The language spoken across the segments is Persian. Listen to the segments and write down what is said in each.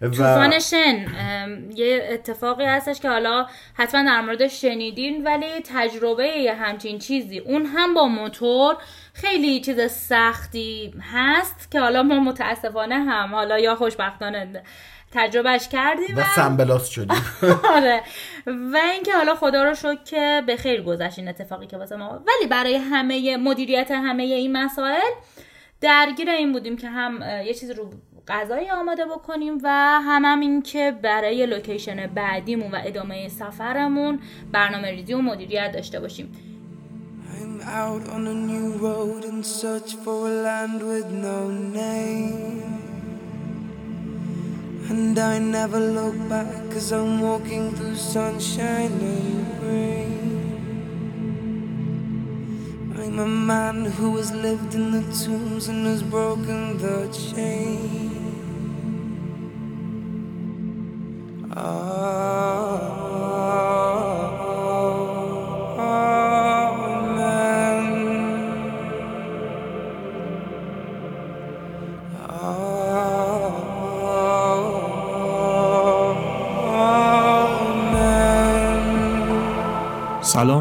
طوفان شن یه اتفاقی هستش که حالا حتما در مورد شنیدین ولی تجربه یه همچین چیزی. اون هم با موتور خیلی چیز سختی هست که حالا ما متاسفانه هم حالا یا خوشبختانه تجربهش کردیم و سنبلاس شدیم. آره. و اینکه حالا خدا رو شکر که به خیر گذشت این اتفاقی که واسه ما ولی برای همه مدیریت همه این مسائل درگیر این بودیم که هم یه چیز رو غذایی آماده بکنیم و هم, هم این که برای لوکیشن بعدیمون و ادامه سفرمون برنامه ریزی و مدیریت داشته باشیم out on a new road in search for a land with no name And I never look back cause I'm walking through sunshine and rain I'm a man who has lived in the tombs and has broken the chain سلام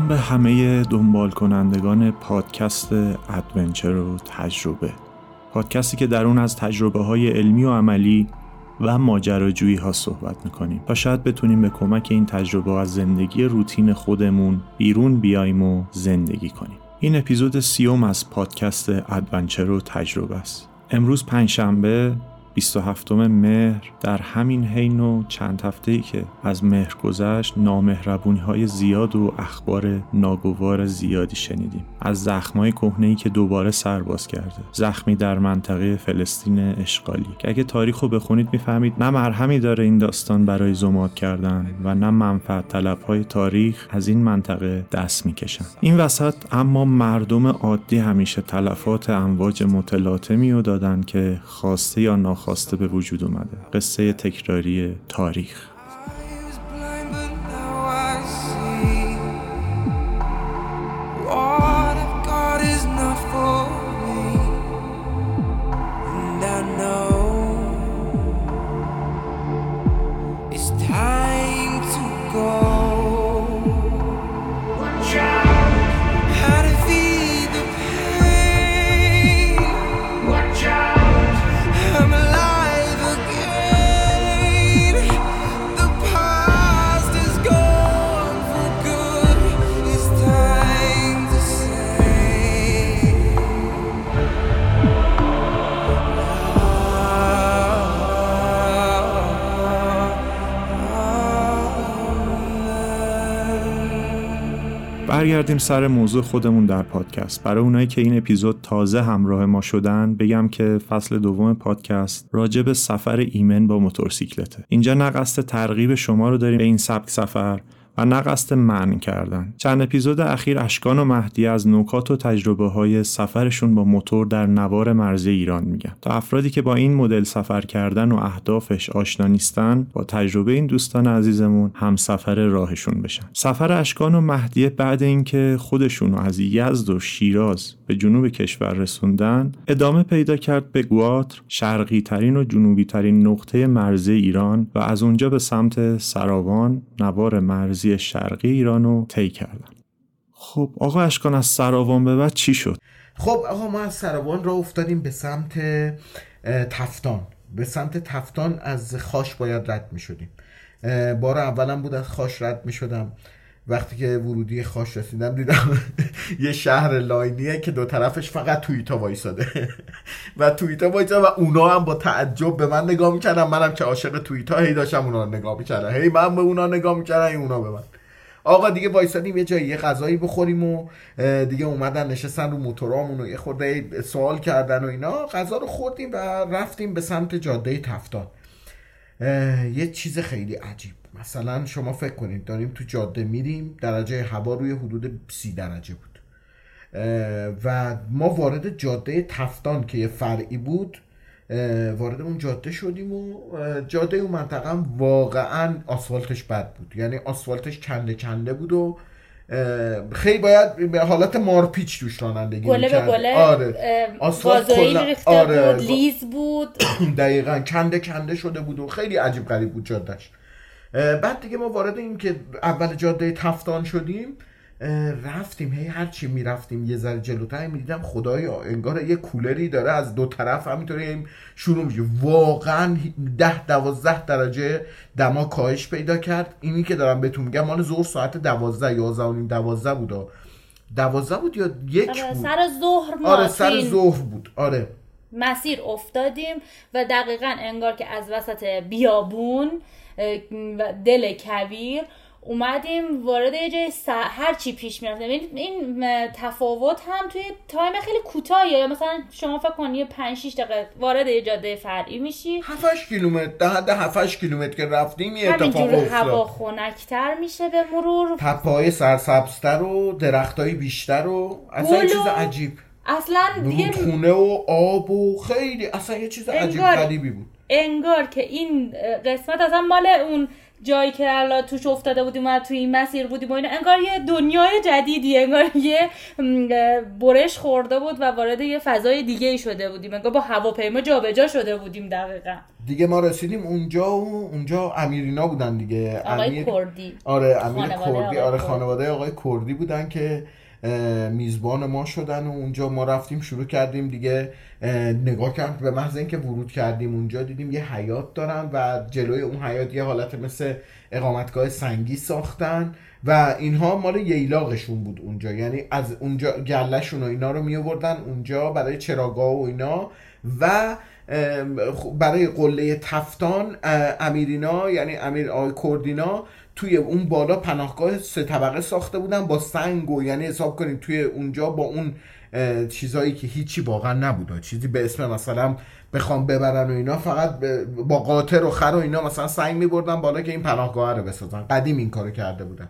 به همه دنبال کنندگان پادکست adventure و تجربه. پادکستی که در اون از تجربه های علمی و عملی و ماجراجویی ها صحبت می‌کنیم. تا شاید بتونیم به کمک این تجربه از زندگی روتین خودمون بیرون بیایم و زندگی کنیم. این اپیزود سیوم از پادکست adventure و تجربه است. امروز پنجشنبه 27 مهر در همین حین و چند هفته ای که از مهر گذشت نامهربونی های زیاد و اخبار ناگوار زیادی شنیدیم. از زخمای کهنه ای که دوباره سرباز کرده. زخمی در منطقه فلسطین اشغالی. که اگه تاریخ بخونید می‌فهمید نه مرهمی داره این داستان برای زماد کردن و نه منفعت طلب های تاریخ از این منطقه دست می‌کشن. این وسط اما مردم عادی همیشه تلفات امواج متلاطمی رو دادن که خواسته یا ناخواسته خواسته به وجود اومده. قصه تکراری تاریخ. برگردیم سر موضوع خودمون در پادکست. برای اونایی که این اپیزود تازه همراه ما شدن بگم که فصل دوم پادکست راجع به سفر ایمن با موتورسیکلته. اینجا نه قصد ترغیب شما رو داریم به این سبک سفر. و نه قصد من کردن. چند اپیزود اخیر اشکان و مهدی از نکات و تجربه های سفرشون با موتور در نوار مرزی ایران میگن. تا افرادی که با این مدل سفر کردن و اهدافش آشنا نیستن با تجربه این دوستان عزیزمون هم سفر راهشون بشن. سفر اشکان و مهدی بعد اینکه خودشون از یزد و شیراز به جنوب کشور رسوندن ادامه پیدا کرد به گواتر شرقی ترین و جنوبی ترین نقطه مرزی ایران و از اونجا به سمت سراوان نوار مرزی شرقی ایران رو طی کردن خب آقا اشکان از سراوان به بعد چی شد؟ خب آقا ما از سراوان را افتادیم به سمت تفتان. به سمت تفتان از خاش باید رد می شدیم بار اولم بود از خاش رد می شدم وقتی که ورودی خاش رسیدم دیدم یه شهر لاینیه که دو طرفش فقط توییتا وایساده. و توییتا وایساده و اونا هم با تعجب به من نگاه می‌کردم منم که عاشق توییتا هی داشتم اونا نگاه می‌کردم. هی من به اونا نگاه می‌کردم اونا به من. آقا دیگه وایسادیم یه جایی یه غذایی بخوریم و دیگه اومدن نشستن رو موتورامون و یه خورده سوال کردن و اینا. غذا رو خوردیم و رفتیم به سمت جاده تفتان یه چیز خیلی عجیب. مثلا شما فکر کنید داریم تو جاده میریم درجه هوا روی حدود سی درجه بود و ما وارد جاده تفتان که یه فرعی بود وارد اون جاده شدیم و جاده اون منطقه هم واقعا آسفالتش بد بود یعنی آسفالتش کنده کنده بود و خیلی باید به حالت مارپیچ توش رانندگی گله به. گله آره آسفالت ریخته آره. بود لیز بود دقیقا کنده کنده شده بود و خیلی عجیب غریب بود جادش اه، بعد دیگه ما وارد این که اول جاده تفتان شدیم رفتیم. هی هر چی می‌رفتیم یه ذره جلوتر می‌دیدم خدایا انگار یه کولری داره از دو طرف همینطوری هم شروع میشه. واقعا ده دوازده درجه دما کاهش پیدا کرد. اینی که دارم بهتون میگم مال زور ساعت دوازده یازده و نیم دوازده بود. دوازده بود یا یک آره، بود؟ سر ظهر آره سر ظهر بود. آره. مسیر افتادیم و دقیقا انگار که از وسط بیابون دل کویر اومدیم وارد یه جای س- هر چی پیش می‌رفتیم. این, تفاوت هم توی تایم خیلی کوتاهیه. مثلا شما فکر کنید یه 5 6 دقیقه وارد یه جاده فرعی میشی. 7 کیلومتر در حد 7 کیلومتر که رفتیم یه اتفاق همینجور هوا افتاد خنکتر میشه به مرور. تپه‌های سرسبزتر و درختای بیشتر و اصلا چیز عجیب. اصلا دیگه رودخونه و آب و خیلی اصلا یه چیز عجیب غریبی بود. انگار که این قسمت اصلا مال اون جایی که الان توش افتاده بودیم و توی این مسیر بودیم و اینا انگار یه دنیای جدیدی انگار یه برش خورده بود و وارد یه فضای دیگه ای شده بودیم انگار با هواپیما جابجا شده بودیم دقیقا. دیگه ما رسیدیم اونجا و اونجا امیرینا بودن دیگه. آقای امیر- کردی. آره امیر کردی. آره. خانواده آقای کردی بودن که میزبان ما شدن و اونجا ما رفتیم شروع کردیم دیگه اه، نگاه کردیم به محض اینکه ورود کردیم اونجا دیدیم یه حیات دارن و جلوی اون حیات یه حالت مثل اقامتگاه سنگی ساختن و اینها مال ییلاقشون بود اونجا. یعنی از اونجا گلهشون و اینا رو می آوردن اونجا برای چراگاه و اینا و خب برای قله تفتان امیرینا یعنی امیر آقای کردینا توی اون بالا پناهگاه سه طبقه ساخته بودن با سنگ و یعنی حساب کنید توی اونجا با اون چیزایی که هیچی واقعا نبود چیزی به اسم مثلا بخوام ببرن و اینا فقط با قاطر و خر و اینا مثلا سنگ میبردن بالا که این پناهگاه رو بسازن. قدیم این کارو کرده بودن.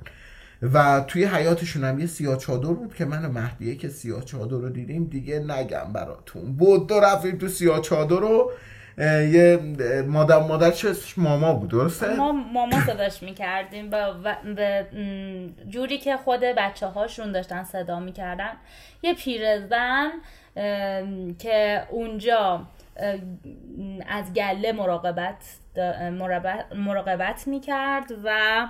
و توی حیاتشون هم یه سیاه چادر بود که من مهدیه که سیاه چادر رو دیدیم دیگه نگم براتون. بود دو رفتیم تو سیاه چادر رو یه مادر مادر چه ماما بود درسته؟ ما ماما صداش می‌کردیم. به م، جوری که خود بچه هاشون داشتن صدا می‌کردن. یه پیرزن که اونجا از گله مراقبت مراقبت- می‌کرد و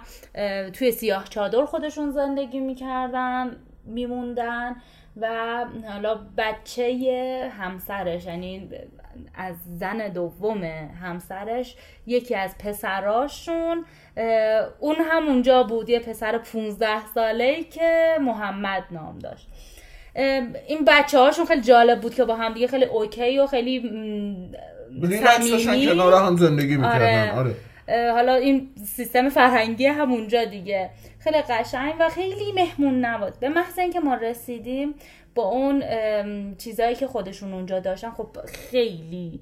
توی سیاه چادر خودشون زندگی می‌کردن میموندن و حالا بچه همسرش یعنی از زن دوم همسرش یکی از پسراشون اون هم اونجا بود یه پسر 15 ساله که محمد نام داشت. این بچه هاشون خیلی جالب بود که با هم دیگه خیلی اوکی و خیلی صمیمی. کنار هم زندگی می‌کردن. آره. آره. حالا این سیستم فرهنگی هم اونجا دیگه. خیلی قشنگ و خیلی مهمون نواز به محض اینکه ما رسیدیم با اون چیزایی که خودشون اونجا داشتن خب خیلی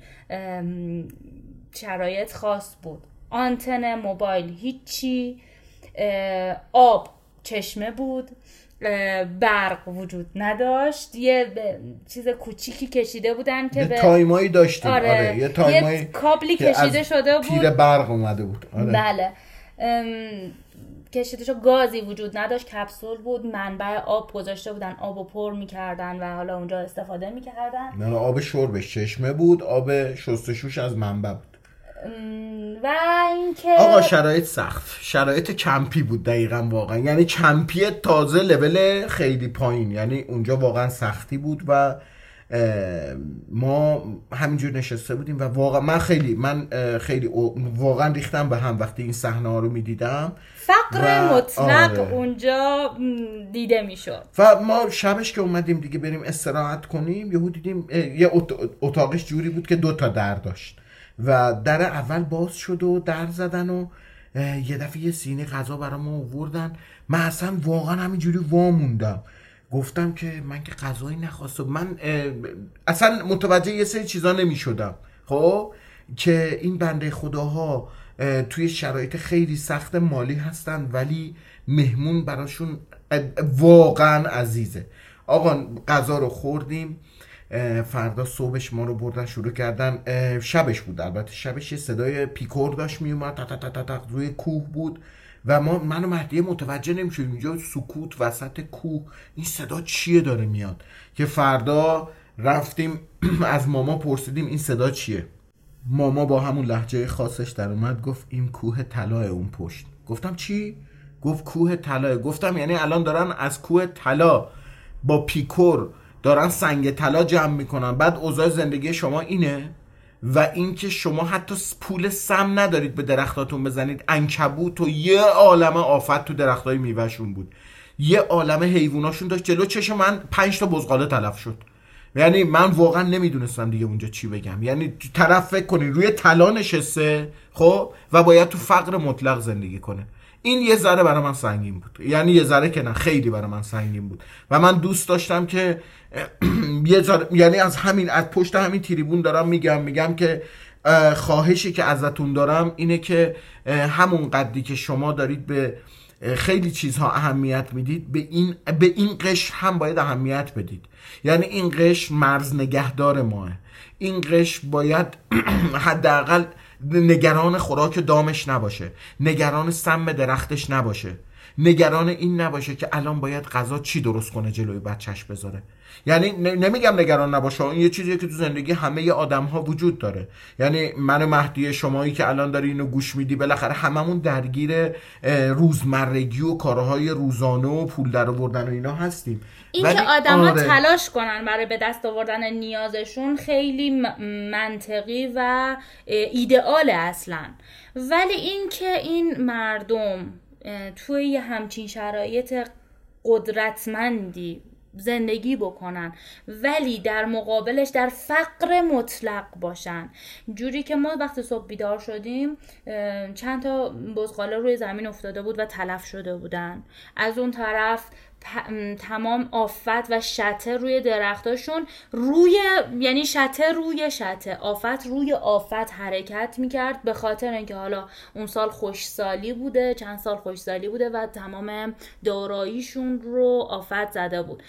شرایط خاص بود. آنتن موبایل هیچی آب چشمه بود برق وجود نداشت. یه چیز کوچیکی کشیده بودن که به time ایی داشتیم. آره, آره, یه time ایی کابلی کشیده شده بود. تیر برق اومده بود. آره. بله. ام، کشیده شد گازی وجود نداشت کپسول بود منبع آب گذاشته بودن آب و پر می‌کردن و حالا اونجا استفاده می‌کردن. نه نه، آب شربش چشمه بود آب شستشوش از منبع بود. و اینکه آقا شرایط سخت. شرایط کمپی بود دقیقا واقعا. یعنی کمپی تازه لول خیلی پایین. یعنی اونجا واقعا سختی بود و ما همینجور نشسته بودیم و واقعا من خیلی من خیلی واقعا ریختم به هم وقتی این صحنه ها رو می‌دیدم. فقر مطلق آره. اونجا دیده می‌شد. و ما شبش که اومدیم دیگه بریم استراحت کنیم یهو دیدیم یه ات- اتاقش جوری بود که دو تا در داشت. و در اول باز شد و در زدن و یه دفعه یه سینه غذا برای ما آوردن. من اصلا واقعا همینجوری واموندم گفتم که من که غذایی نخواستم. من اصلا متوجه یه سری چیزا نمی شدم خب؟ که این بنده خداها اه، توی شرایط خیلی سخت مالی هستن ولی مهمون براشون واقعا عزیزه. آقا غذا رو خوردیم. فردا صبحش ما رو بردن شروع کردن. شبش بود البته. شبش یه صدای پیکور داشت میومد تا تا تا تا روی کوه بود. و ما من و مهدیه متوجه نمیشیم اینجا سکوت وسط کوه. این صدا چیه داره میاد؟ که فردا رفتیم از ماما پرسیدیم این صدا چیه؟ ماما با همون لحجه خاصش در اومد گفت این کوه طلای اون پشت. گفتم چی؟ گفت کوه طلا گفتم یعنی الان دارن از کوه طلا با پیکور دارن سنگ طلا جمع می‌کنن. بعد اوضاع زندگی شما اینه؟ و اینکه شما حتی پول سم ندارید به درختاتون بزنید انکبوت و یه عالم آفت تو درختای میوهشون بود. یه عالم حیواناشون داشت جلو چشم من پنج تا بزغاله تلف شد. یعنی من واقعا نمی‌دونستم دیگه اونجا چی بگم. یعنی طرف فکر کنی روی طلا نشسته خب؟ و باید تو فقر مطلق زندگی کنه. این یه ذره برای من سنگین بود. یعنی یه ذره که نه خیلی برای من سنگین بود. و من دوست داشتم که یه ذره یعنی از همین از پشت همین تریبون دارم میگم میگم که خواهشی که ازتون دارم اینه که همون قدری که شما دارید به خیلی چیزها اهمیت می‌دید به این به این قش هم باید اهمیت بدید. یعنی این قش مرز نگهدار ماه. این قش باید حداقل نگران خوراک دامش نباشه. نگران سم درختش نباشه. نگران این نباشه که الان باید غذا چی درست کنه جلوی بچهش بذاره. یعنی نمیگم نگران نباشه این یه چیزیه که تو زندگی همه آدم ها وجود داره. یعنی من مهدی شمایی که الان داری اینو گوش میدی بالاخره هممون درگیر روزمرگی و کارهای روزانه و پول در آوردن و اینا هستیم. این که آدم ها آره. تلاش کنن برای به دست آوردن نیازشون خیلی منطقی و ایدئال اصلا. ولی اینکه این مردم توی همچین شرایط قدرتمندی زندگی بکنن ولی در مقابلش در فقر مطلق باشن. جوری که ما وقتی صبح بیدار شدیم چند تا بزغاله روی زمین افتاده بود و تلف شده بودن. از اون طرف تمام آفت و شته روی درختاشون روی یعنی شته روی شته آفت روی آفت حرکت می‌کرد به خاطر اینکه حالا اون سال خوشسالی بوده چند سال خوشسالی بوده و تمام داراییشون رو آفت زده بود.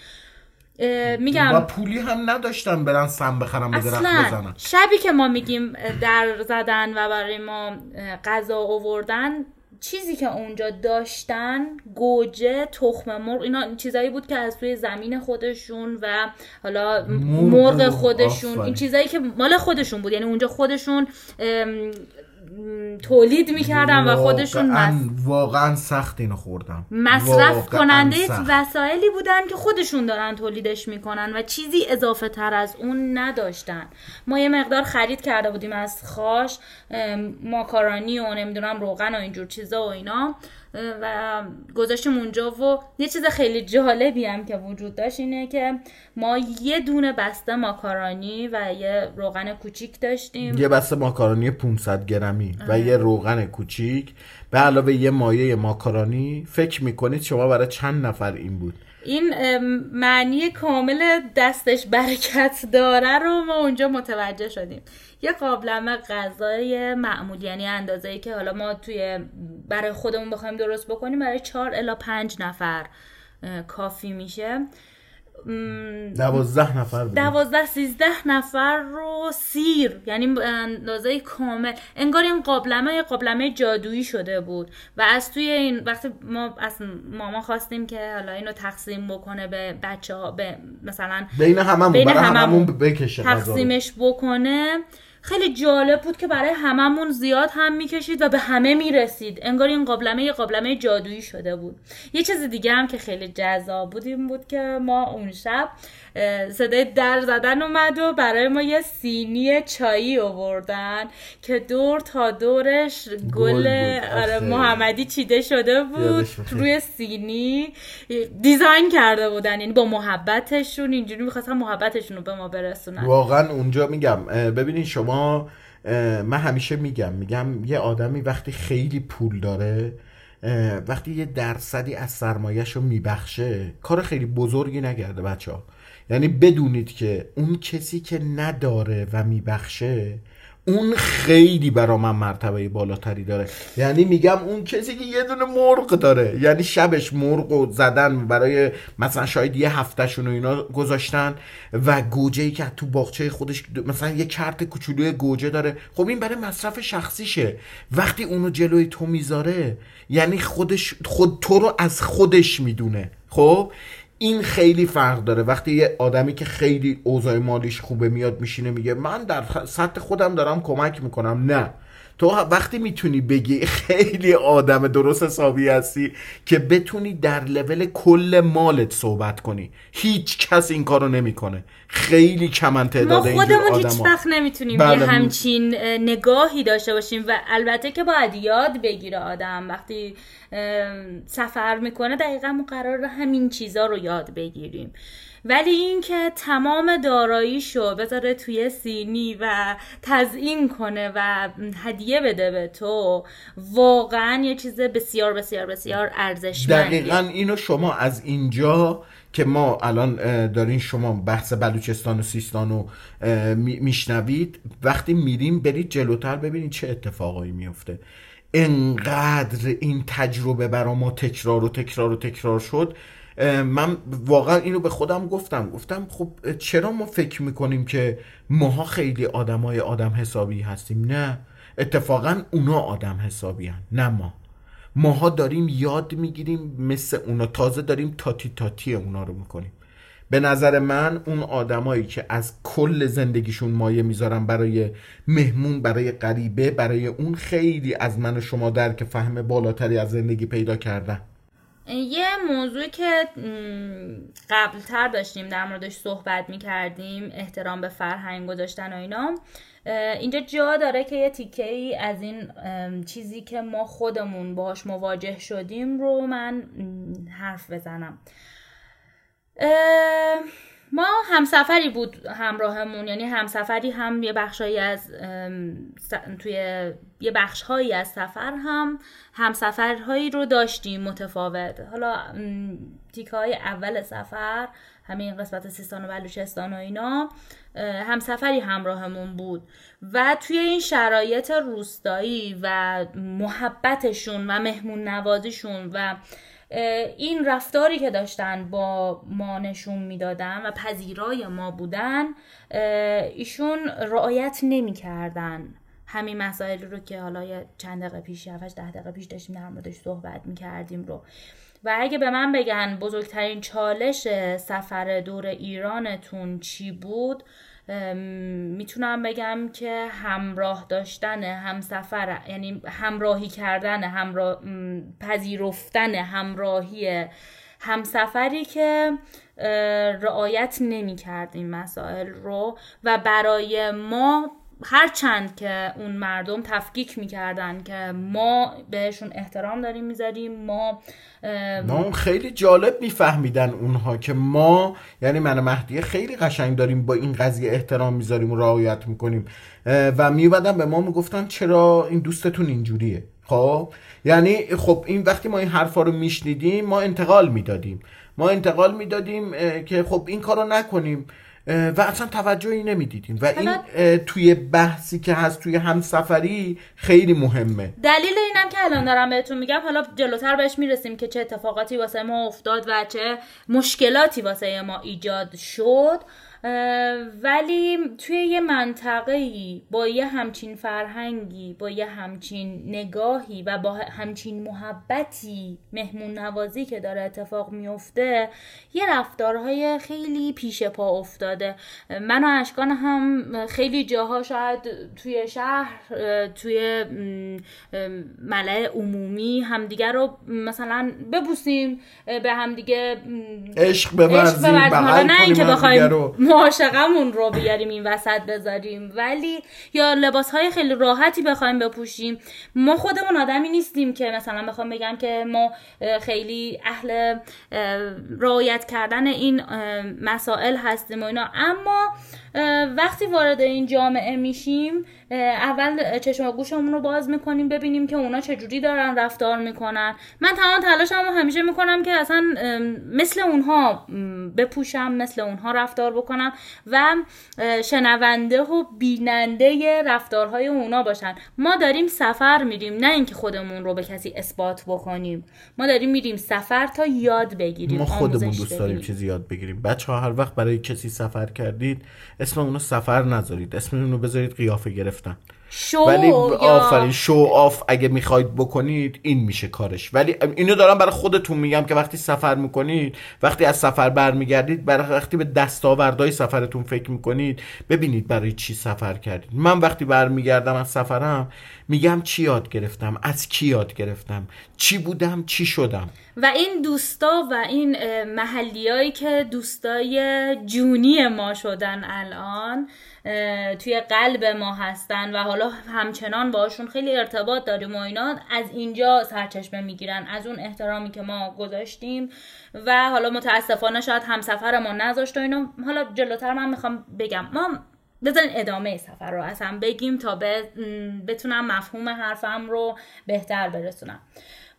میگم و پولی هم نداشتن برن سم بخرن به درخت بزنن. شبی که ما میگیم در زدن و برای ما غذا آوردن چیزی که اونجا داشتن گوجه تخم مرغ اینا چیزایی بود که از توی زمین خودشون و حالا مرغ. خودشون این چیزایی که مال خودشون بود. یعنی اونجا خودشون تولید می‌کردن و خودشون واقعا سخت اینو خوردم. مصرف کننده وسایلی بودن که خودشون دارن تولیدش می‌کنن و چیزی اضافه تر از اون نداشتن. ما یه مقدار خرید کرده بودیم از خاش ماکارانی و نمی‌دونم روغن و اینجور چیزا و اینا. و گذاشتیم اونجا و یه چیز خیلی جالبی هم که وجود داشت اینه که ما یه دونه بسته ماکارانی و یه روغن کوچیک داشتیم. یه بسته ماکارانی 500 گرمی. و یه روغن کوچیک. به علاوه یه مایه ماکارانی فکر می‌کنید شما برای چند نفر این بود؟ این معنی کامل دستش برکت داره رو ما اونجا متوجه شدیم. یه قابلمه غذای معمول یعنی اندازه ای که حالا ما توی برای خودمون بخوایم درست بکنیم برای چهار الا پنج نفر کافی میشه. دوازده نفر دوازده سیزده نفر رو سیر یعنی اندازه کامل. انگار این قابلمه یه قابلمه جادویی شده بود. و از توی این وقتی ما از ماما خواستیم که حالا اینو تقسیم بکنه به بچه ها به مثلا بین هممون بین هممون بکشه تقسیمش بکنه. خیلی جالب بود که برای هممون زیاد هم می‌کشید و به همه می‌رسید. انگار این قابلمه یه قابلمه جادویی شده بود. یه چیز دیگه هم که خیلی جذاب بود این بود که ما اون شب صدای در زدن اومد و برای ما یه سینی چایی آوردن که دور تا دورش گل آره محمدی چیده شده بود روی سینی. دیزاین کرده بودن یعنی با محبتشون اینجوری می‌خواستن محبتشون رو به ما برسونن. واقعا اونجا میگم ببینین شما من همیشه میگم میگم یه آدمی وقتی خیلی پول داره وقتی یه درصدی از سرمایهش رو میبخشه کار خیلی بزرگی نگرده بچه ها یعنی بدونید که اون کسی که نداره و میبخشه اون خیلی برا من مرتبه بالاتری داره. یعنی میگم اون کسی که یه دونه مرغ داره. یعنی شبش مرغ و زدن برای مثلا شاید یه هفتهشون و اینا گذاشتن و گوجه ای که تو باغچه خودش مثلا یه کرت کوچولوی گوجه داره. خب این برای مصرف شخصیشه. وقتی اونو جلوی تو می‌ذاره یعنی خودش خود تو رو از خودش می‌دونه. خب؟ این خیلی فرق داره. وقتی یه آدمی که خیلی اوضاع مالیش خوبه میاد میشینه میگه من در سطح خودم دارم کمک می‌کنم. نه. تو وقتی می‌تونی بگی خیلی آدم درست حسابی هستی که بتونی در لول کل مالت صحبت کنی هیچ کس این کارو نمی‌کنه. خیلی کمن تعداد ما خودمون هیچ وقت نمی‌تونیم بله. یه همچین نگاهی داشته باشیم و البته که باید یاد بگیره آدم. وقتی سفر می‌کنه دقیقا ما قرار همین چیزا رو یاد بگیریم. ولی اینکه تمام داراییشو بذاره توی سینی و تزیین کنه و هدیه بده به تو واقعا یه چیز بسیار بسیار بسیار ارزشمندیه. دقیقا اینو شما از اینجا که ما الان دارین شما بحث بلوچستان و سیستان رو میشنوید وقتی میریم برید جلوتر ببینید چه اتفاقایی میفته انقدر این تجربه برا ما تکرار و تکرار و تکرار شد من واقعا اینو به خودم گفتم. گفتم خب چرا ما فکر می‌کنیم که ماها خیلی آدمای آدم حسابی هستیم؟ نه. اتفاقا اونا آدم حسابی هن. نه ما. ماها داریم یاد می‌گیریم مثل اونا. تازه داریم تاتی تاتی اونا رو می‌کنیم. به نظر من اون آدمایی که از کل زندگیشون مایه می‌ذارن برای مهمون برای غریبه برای اون خیلی از من و شما درک فهم بالاتری از زندگی پیدا کردن. یه موضوعی که قبلتر داشتیم در موردش صحبت می‌کردیم احترام به فرهنگ گذاشتن و اینا اینجا جا داره که یه تیکه ای از این چیزی که ما خودمون باش مواجه شدیم رو من حرف بزنم. ما همسفری بود همراهمون یعنی همسفری هم یه بخشایی از توی یه بخشهایی از سفر هم همسفرهایی رو داشتیم متفاوت. حالا تیکه های اول سفر همین قسمت سیستان و بلوچستان و اینا همسفری همراهمون بود. و توی این شرایط روستایی و محبتشون و مهمون نوازیشون و این رفتاری که داشتن با ما نشون می‌دادن و پذیرای ما بودن ایشون رعایت نمی‌کردن. همین مسائل رو که حالا چند دقیقه پیش یا ده دقیقه پیش داشتیم در موردش صحبت می‌کردیم رو. و اگه به من بگن بزرگترین چالش سفر دور ایرانتون چی بود می‌تونم بگم که همراه داشتن همسفر یعنی همراهی کردن همراه پذیرفتن همراهی همسفری که رعایت نمی کرد این مسائل رو. و برای ما هرچند که اون مردم تفکیک می‌کردن که ما بهشون احترام داریم می‌ذاریم ما ما خیلی جالب میفهمیدن اونها که ما یعنی من مهدیه خیلی قشنگ داریم با این قضیه احترام می‌ذاریم و رعایت می‌کنیم. و میبدن به ما می‌گفتن چرا این دوستتون اینجوریه. خب؟ یعنی خب این وقتی ما این حرفا رو میشنیدیم ما انتقال می‌دادیم. ما انتقال می‌دادیم که خب این کارو نکنیم. و اصلا توجهی نمی‌دیدیم و این توی بحثی که هست توی همسفری خیلی مهمه. دلیل اینم که الان دارم بهتون میگم حالا جلوتر بهش می‌رسیم که چه اتفاقاتی واسه ما افتاد و چه مشکلاتی واسه ما ایجاد شد. ولی توی یه منطقه با یه همچین فرهنگی با یه همچین نگاهی و با همچین محبتی مهمون نوازی که داره اتفاق میفته یه رفتارهای خیلی پیش پا افتاده. من و اشکان هم خیلی جاها شاید توی شهر توی ملع عمومی همدیگه رو مثلا ببوسیم به همدیگه عشق بورزیم نه اینکه بخوایم معاشقمون رو بیاریم این وسط بذاریم. ولی یا لباس های خیلی راحتی بخوایم بپوشیم. ما خودمون آدمی نیستیم که مثلا بخوام بگم که ما خیلی اهل رعایت کردن این مسائل هستیم و اینا. اما وقتی وارد این جامعه میشیم اول چشم و گوشمون رو باز می‌کنیم ببینیم که اونا چجوری دارن رفتار می‌کنن. من تمام تلاشم رو همیشه می‌کنم که اصلا مثل اونها بپوشم مثل اونها رفتار بکنم و شنونده و بیننده رفتارهای اونا باشن. ما داریم سفر میریم نه اینکه خودمون رو به کسی اثبات بکنیم. ما داریم میریم سفر تا یاد بگیریم ما خودمون دوست داریم. چیزی یاد بگیریم. بچه ها هر وقت برای کسی سفر کردید اسم اونو سفر نذارید. اسم اونو بذارید قیافه گرفتن. شو ولی آفرین شو آف اگه می‌خواید بکنید این میشه کارش. ولی اینو دارم برای خودتون میگم که وقتی سفر می‌کنید وقتی از سفر برمیگردید برای وقتی به دستاوردهای سفرتون فکر می‌کنید ببینید برای چی سفر کردید. من وقتی برمیگردم از سفرم میگم چی یاد گرفتم؟ از کی یاد گرفتم؟ چی بودم؟ چی شدم؟ و این دوستا و این محلیایی که دوستای جونی ما شدن الان توی قلب ما هستن و حالا همچنان باشون خیلی ارتباط داریم و اینا از اینجا سرچشمه می‌گیرن از اون احترامی که ما گذاشتیم و حالا متاسفانه شاید همسفرمون نذاشت و اینا. حالا جلوتر من می‌خوام بگم ما بذارین ادامه سفر رو اصلا بگیم تا بتونم مفهوم حرفم رو بهتر برسونم.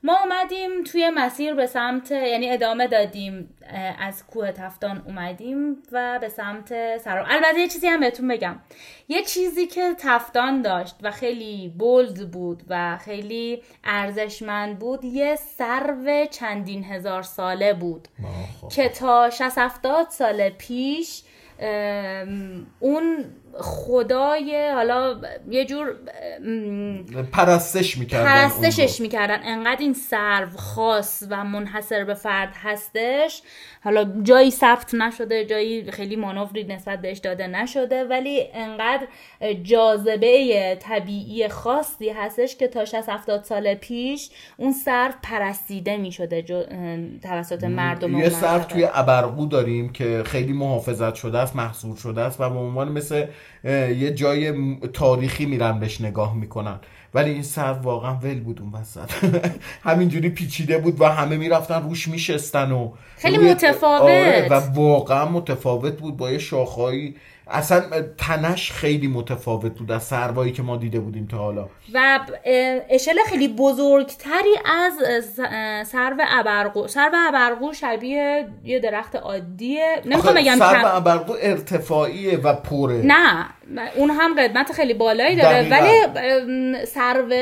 ما اومدیم توی مسیر به سمت یعنی ادامه دادیم از کوه تفتان اومدیم و به سمت سرا البته یه چیزی هم بهتون بگم. یه چیزی که تفتان داشت و خیلی بولد بود و خیلی ارزشمند بود یه سرو چندین هزار ساله بود که تا 60 70 سال پیش ام، اون خدای حالا یه جور پرستش می‌کردن پرستشش می‌کردن. انقدر این سرو خاص و منحصر به فرد هستش. حالا جایی ثبت نشده جایی خیلی مانوری نسبت بهش داده نشده ولی انقدر جاذبه طبیعی خاصی هستش که تا 60 70 سال پیش اون سرو پرستیده می‌شده جو... توسط مردم یه سرو. توی ابرقو داریم که خیلی محافظت شده است محصور شده است و به عنوان مثل یه جای تاریخی میرن بهش نگاه می‌کنن ولی این سرو واقعا ول بود اون وسط همینجوری پیچیده بود و همه می‌رفتن روش میشستن و خیلی متفاوت. آره و واقعا متفاوت بود با یه شاخهایی اصلا تنش خیلی متفاوت بود از سروایی که ما دیده بودیم تا حالا. و اشل خیلی بزرگتری از سرو ابرقو سرو ابرقو شبیه یه درخت عادیه. نمی‌خوام بگم سرو ابرقو ارتفاعیه و پره. نه. اون هم قدمت خیلی بالایی داره. ولی سرو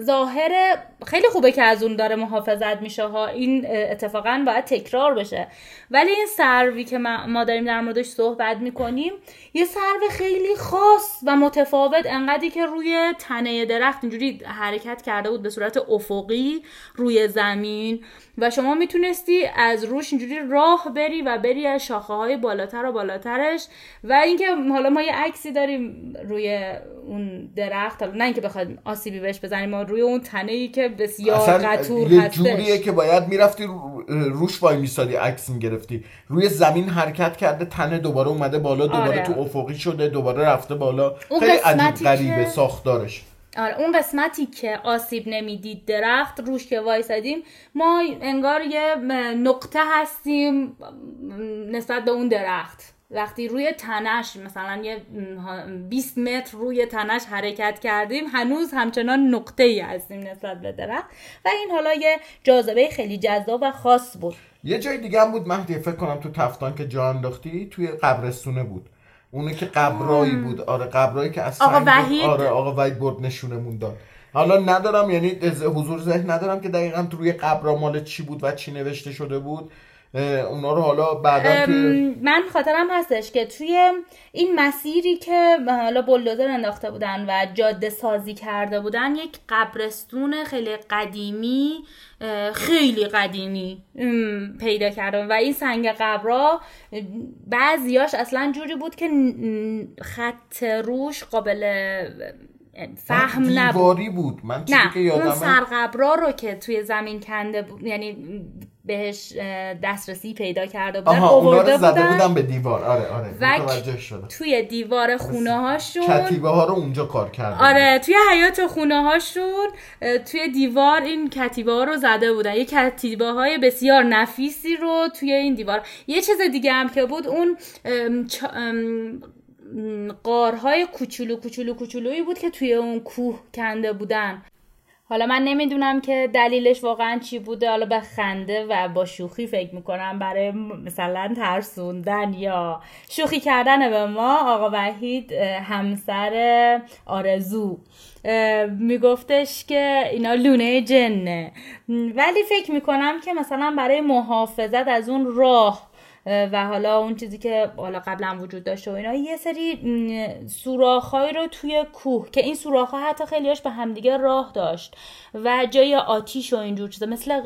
ظاهر خیلی خوبه که از اون داره محافظت میشه ها. این اتفاقا باید تکرار بشه. ولی این سروی که ما ما داریم در موردش صحبت می‌کنیم یه سرو خیلی خاص و متفاوت انقدری که روی تنه درخت اینجوری حرکت کرده بود به صورت افقی روی زمین و شما می‌تونستی از روش اینجوری راه بری و بری از شاخه های بالاتر و بالاترش. و اینکه حالا ما یه عکسی داریم روی اون درخت. حالا نه اینکه بخوایم آسیبی بهش بزنیم ما روی اون تنه ای که بسیار قطور یه جوریه که باید می‌رفتی رو- روش وای میستادی عکس می‌گرفتی. روی زمین حرکت کرده تنه دوباره اومده بالا دوباره آره. تو افقی شده دوباره رفته بالا. خیلی عجیب غریبه که- ساختارش. آره اون قسمتی که آسیب نمی‌دید درخت روش که وایسادیم ما انگار یه نقطه هستیم نسبت به اون درخت. وقتی روی تنش مثلا یه م، ها- 20 متر روی تنش حرکت کردیم هنوز همچنان نقطه ای هستیم نسبت به درخت. و این حالا یه جاذبه خیلی جذاب و خاص بود. یه جای دیگه هم بود مهدی فکر کنم تو تفتان که جا انداختی توی قبرستونه بود. اونه که قبرایی بود. آره قبرایی که از آقا. وحید. آره آقا وحید برد نشونمون داد. حالا ندارم یعنی حضور ذهن ندارم که دقیقا تو روی قبرا مال چی بود و چی نوشته شده بود. اونا رو حالا بعدا توی من خاطرم هستش که توی این مسیری که حالا بلدوزر انداخته بودن و جاده سازی کرده بودن یک قبرستون خیلی قدیمی خیلی قدیمی پیدا کردم و این سنگ قبرا بعضیاش اصلا جوری بود که خط روش قابل فهم نبود. دیواری بود. من چیزی نه که اون یادمه سرقبرا رو که توی زمین کنده بود یعنی بهش دسترسی پیدا کرده بودن آها اونا آورده رو زده بودن. بودن به دیوار. آره آره متوجه شدم. توی دیوار خونه هاشون کتیبه ها رو اونجا کار کردن. آره توی حیات خونه هاشون توی دیوار این کتیبه ها رو زده بودن. یه کتیبه های بسیار نفیسی رو توی این دیوار. یه چیز دیگه هم که بود اون م، قارهای کوچولو کوچولو کوچولویی بود که توی اون کوه کنده بودن. حالا من نمی‌دونم که دلیلش واقعا چی بوده. حالا به خنده و با شوخی فکر می‌کنم برای مثلا ترسوندن یا شوخی کردن به ما آقا وحید همسر آرزو. میگفتش که اینا لونه جنه. ولی فکر می‌کنم که مثلا برای محافظت از اون راه و حالا اون چیزی که حالا قبلا وجود داشته و اینا یه سری سوراخهایی رو توی کوه که این سوراخ ها حتی خیلیاش به همدیگه راه داشت و جای آتیش و اینجور چیزا. مثل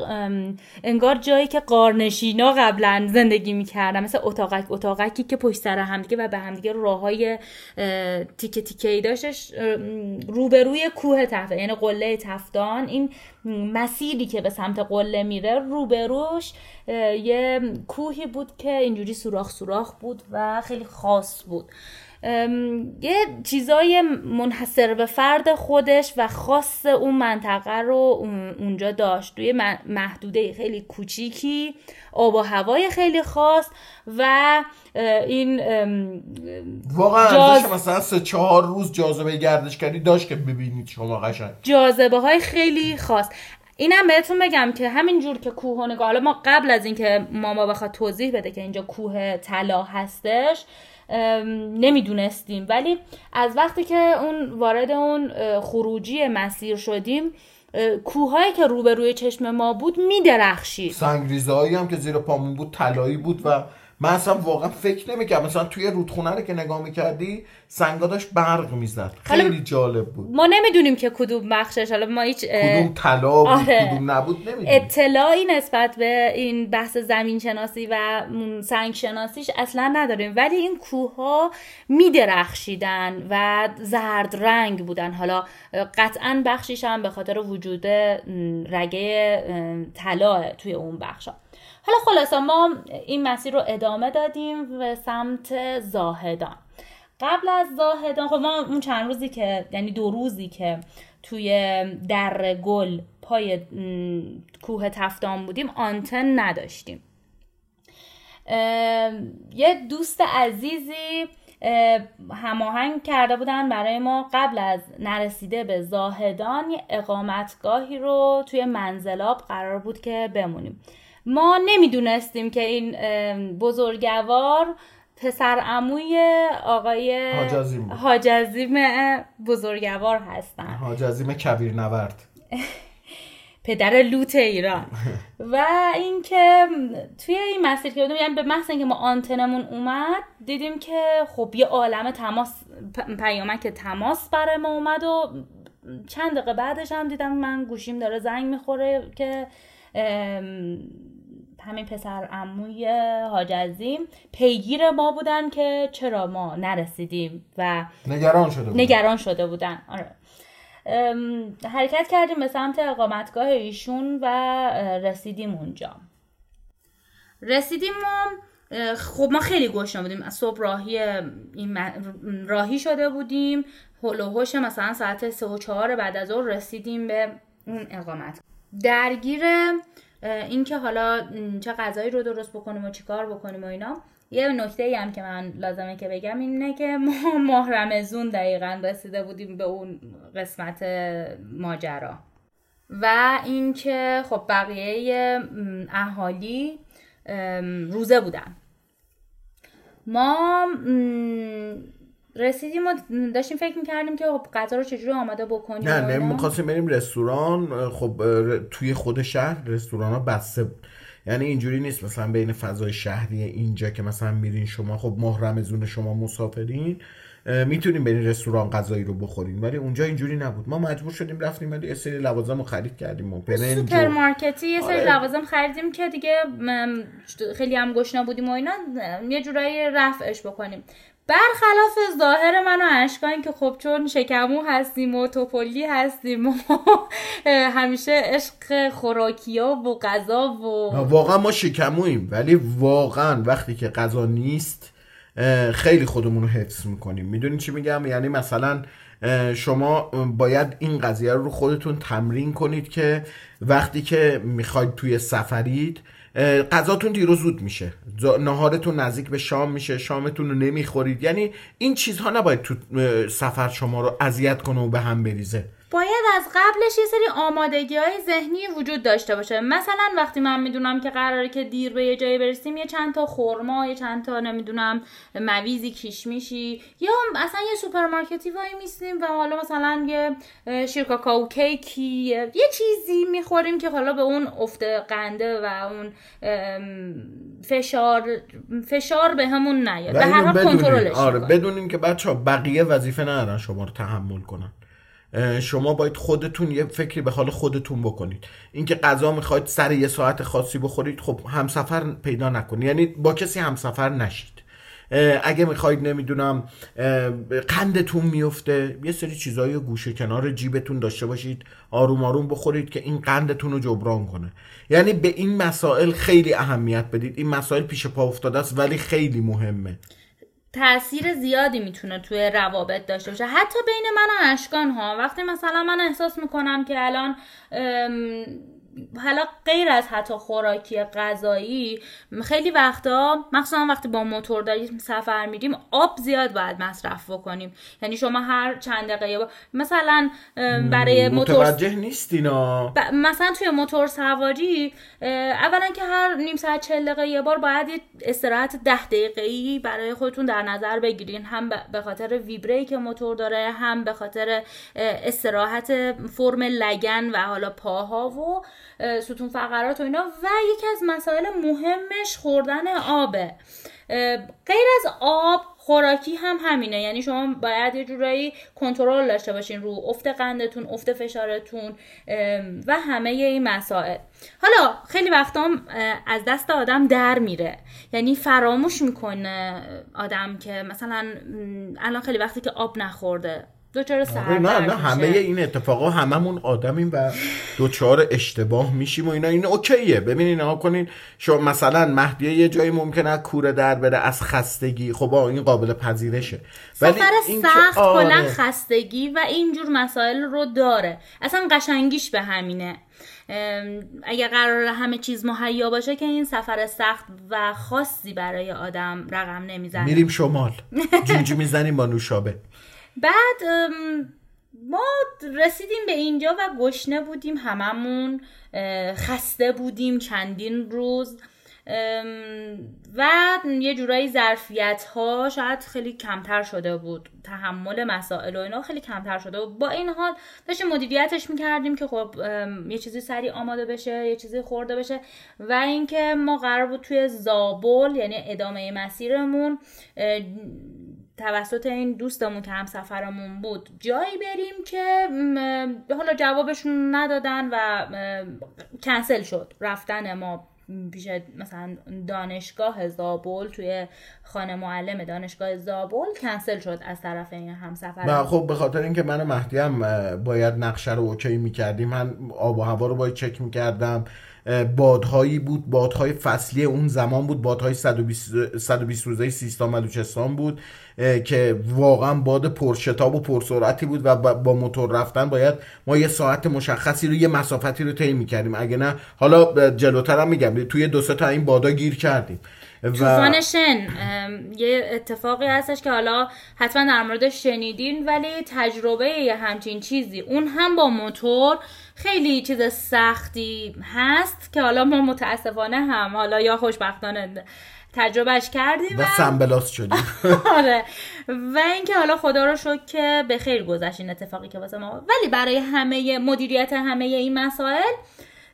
انگار جایی که قارنشینا قبلا زندگی می‌کردن مثل اتاقک اتاقکی که پشت سر همدیگه و به همدیگه راه های تیکه تیکه ای داشتش روبروی کوه تفته یعنی قله تفتان این مسیری که به سمت قله میره روبروش یه کوهی بود که اینجوری سوراخ سوراخ بود و خیلی خاص بود. یه چیزای منحصر به فرد خودش و خاص اون منطقه رو اونجا داشت. توی محدوده خیلی کوچیکی آب و هوای خیلی خاص و این واقعا جاز... مثلا سه چهار روز جاذبه گردشگری داشت که ببینید شما قشنگ. جاذبه های خیلی خاص. اینم بهتون بگم که همین جور که کوه نگاه حالا ما قبل از اینکه ماما بخواد توضیح بده که اینجا کوه طلا هستش نمی‌دونستیم. ولی از وقتی که اون وارد اون خروجی مسیر شدیم کوههایی که روبروی چشم ما بود میدرخشید. سنگریزهایی هم که زیر پامون بود طلایی بود و من اصلا واقعا فکر نمی‌کردم. مثلا توی رودخونه رو که نگاه می‌کردی سنگا داشت برق می‌زد. خیلی جالب بود. ما نمی‌دونیم که کدوم بخشش. حالا ما هیچ کدوم طلا بود آره. کدوم نبود نمی‌دونیم. اطلاعی نسبت به این بحث زمین شناسی و سنگ شناسیش اصلا نداریم. ولی این کوه ها میدرخشیدن و زرد رنگ بودن. حالا قطعا بخشیش هم به خاطر وجود رگه طلا توی اون بخش ها. حالا خلاصا ما این مسیر رو ادامه دادیم به سمت زاهدان. قبل از زاهدان خب ما اون چند روزی که یعنی دو روزی که توی در گل پای کوه تفتان بودیم آنتن نداشتیم. یه دوست عزیزی هماهنگ کرده بودن برای ما قبل از نرسیده به زاهدان یه اقامتگاهی رو توی منزلاب قرار بود که بمونیم. ما نمی‌دونستیم که این بزرگوار پسر عموی آقای حاجزیم بزرگوار هستن. حاجزیم کبیر نورد پدر لوت ایران. و اینکه توی این مسیر که بودیم یعنی به محض اینکه ما آنتنمون اومد دیدیم که خب یه عالم تماس پیامک تماس برای ما اومد و چند دقیقه بعدش هم دیدم من گوشیم داره زنگ می‌خوره که همین پسر عموی حاج پیگیر ما بودن که چرا ما نرسیدیم و نگران شده بودن. نگران شده بودن. آره. حرکت کردیم به سمت اقامتگاه ایشون و رسیدیم اونجا. رسیدیم و خب ما خیلی گشنه بودیم. از صبح راهی این راهی شده بودیم. هلوهوش مثلا ساعت سه و چهار بعد از اون رسیدیم به اون اقامت. درگیر اینکه حالا چه غذایی رو درست بکنیم و چیکار بکنیم و اینا یه نکته ای هم که من لازمه که بگم اینه که ما ماه رمزون دقیقا رسیده بودیم به اون قسمت ماجرا. و اینکه خب بقیه اهالی روزه بودن. ما رسیدیم و داشتیم فکر می‌کردیم که خب غذا رو چجوری آماده بکنیم نه نه می‌خواستیم بریم رستوران. خب توی خود شهر رستوران ها بسته بود. یعنی اینجوری نیست مثلا بین فضای شهری اینجا که مثلا میرین شما خب محرم زون شما مسافرین می‌تونیم برین رستوران غذایی رو بخوریم ولی اونجا اینجوری نبود. ما مجبور شدیم رفتیم ولی یه سری لوازم رو خرید کردیم و سوپرمارکتی یه سری آره. لوازم خریدیم که دیگه خیلی هم گشنا بودیم و اینا. یه جورایی رفعش بکنیم. برخلاف ظاهر من و اشکان که خب چون شکمو هستیم و توپلی هستیم و همیشه عشق خوراکیا و غذا و واقعا ما شکمویم ولی واقعا وقتی که غذا نیست خیلی خودمون رو حفظ می‌کنیم. می‌دونین چی میگم؟ یعنی مثلا شما باید این قضیه رو خودتون تمرین کنید که وقتی که می‌خواید توی سفرید غذاتون دیرو زود میشه. نهارتون نزدیک به شام میشه شامتون رو نمی‌خورید. یعنی این چیزها نباید تو سفر شما رو اذیت کنه و به هم بریزه. باید از قبلش یه سری آمادگی های ذهنی وجود داشته باشه. مثلا وقتی من می‌دونم که قراره که دیر به یه جایی برسیم یه چند تا خورما یه چند تا نمی‌دونم مویزی کیشمیشی یا اصلا یه سوپرمارکتی وای میسیم و حالا مثلا یه شیرکاکاو کیکی یه چیزی می‌خوریم که حالا به اون افت قنده و اون فشار فشار به همون نیاد. به هر حال کنترلش آره بدونیم که بچه بقیه وظیفه ندارن شما رو تحمل کنن. شما باید خودتون یه فکری به حال خودتون بکنید. اینکه غذا می‌خواید سر یه ساعت خاصی بخورید خب همسفر پیدا نکنید یعنی با کسی همسفر نشید. اگه می‌خواید نمی‌دونم قندتون میفته یه سری چیزایی گوشه کنار جیبتون داشته باشید آروم آروم بخورید که این قندتون رو جبران کنه. یعنی به این مسائل خیلی اهمیت بدید. این مسائل پیش پا افتاده است ولی خیلی مهمه. تاثیر زیادی می‌تونه توی روابط داشته باشه. حتی بین من و اشکان ها وقتی مثلا من احساس می‌کنم که الان حالا غیر از حتی خوراکی غذایی خیلی وقتا مخصوصا وقتی با موتور داریم سفر میریم آب زیاد باید مصرف بکنیم. یعنی شما هر چند دقیقه با... مثلا برای موتور متوجه نیستینا. ب... مثلا توی موتور سواری اولا که هر نیم ساعت چل دقیقه یه بار باید استراحت ده دقیقه برای خودتون در نظر بگیرین. هم به خاطر ویبری که موتور داره هم به خاطر استراحت فرم لگن و حالا پاها و ستون فقرات و اینا. و یکی از مسائل مهمش خوردن آبه. غیر از آب خوراکی هم همینه. یعنی شما باید یه جورایی کنترل داشته باشین رو افت قندتون افت فشارتون و همه این مسائل. حالا خیلی وقتا از دست آدم در میره. یعنی فراموش می‌کنه آدم که مثلا الان خیلی وقتی که آب نخورده. دوچار آره، نه نه همه این اتفاقا هممون آدمیم و دوچار اشتباه میشیم و اینا. این اوکیه. ببینین ها کنین. شما مثلا مهدیه یه جایی ممکنه کوره در بره از خستگی. خب این قابل پذیرشه. ولی سفر سخت آره. کلا خستگی و اینجور مسائل رو داره. اصلا قشنگیش به همینه. اگر قرار همه چیز مهیا باشه که این سفر سخت و خاصی برای آدم رقم نمی‌زنه. میریم شمال. جوجو می‌زنیم با نوشابه. بعد ما رسیدیم به اینجا و گشنه بودیم هممون خسته بودیم چندین روز. و یه جورایی ظرفیت ها شاید خیلی کمتر شده بود. تحمل مسائل و اینا خیلی کمتر شده بود. با این حال داشتیم مدیریتش می‌کردیم که خب یه چیزی سریع آماده بشه یه چیزی خورده بشه. و اینکه ما قرار بود توی زابل یعنی ادامه مسیرمون توسط این دوستمون که هم سفرمون بود جایی بریم که حالا جوابشون ندادن و کنسل شد. رفتن ما پیش مثلا دانشگاه زابل توی خانه معلم دانشگاه زابل کنسل شد از طرف این همسفر خب به خاطر اینکه من مهدی هم باید نقشه رو اوکی می‌کردیم. من آب و هوا رو باید چک می‌کردم. بادهایی بود بادهای فصلی اون زمان بود بادهای 120, 120 روزه سیستان بلوچستان بود که واقعا باد پرشتاب و پرسرعتی بود و با موتور رفتن باید ما یه ساعت مشخصی رو یه مسافتی رو طی می‌کردیم. اگه نه حالا جلوتر هم میگم توی دو تا این بادا گیر کردیم. طوفان شن یه اتفاقی هستش که حالا حتما در مورد شنیدین ولی تجربه یه همچین چیزی. اون هم با موتور خیلی چیز سختی هست که حالا ما متاسفانه هم حالا یا خوشبختانه تجربهش کردیم و سنبلاس شدیم. آره. و اینکه حالا خدا رو شکر که به خیر گذشت این اتفاقی که واسه ما. ولی برای همه مدیریت همه این مسائل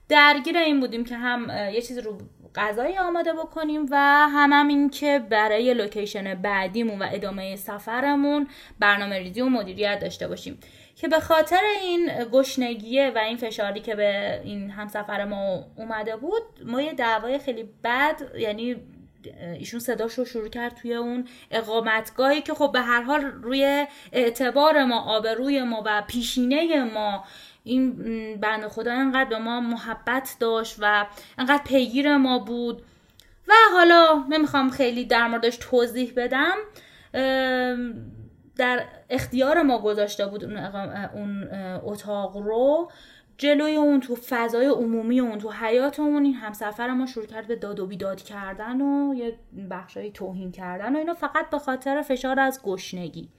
درگیر این بودیم که هم یه چیزی رو غذایی آماده بکنیم و هم, هم این که برای لوکیشن بعدیمون و ادامه سفرمون برنامه ریزی و مدیریت داشته باشیم. که به خاطر این گشنگیه و این فشاری که به این همسفر ما اومده بود ما یه دعوای خیلی بد یعنی ایشون صداش رو شروع کرد توی اون اقامتگاهی که خب به هر حال روی اعتبار ما آبروی ما و پیشینه ما این بند خدا انقدر به ما محبت داشت و انقدر پیگیر ما بود. و حالا نمی‌خوام خیلی در موردش توضیح بدم. در اختیار ما گذاشته بود اون اتاق رو. جلوی اون تو فضای عمومی اون تو حیاتمون این همسفر ما شروع کرد به داد و بیداد کردن و یه بخشای توهین کردن و اینا فقط به خاطر فشار از گشنگی.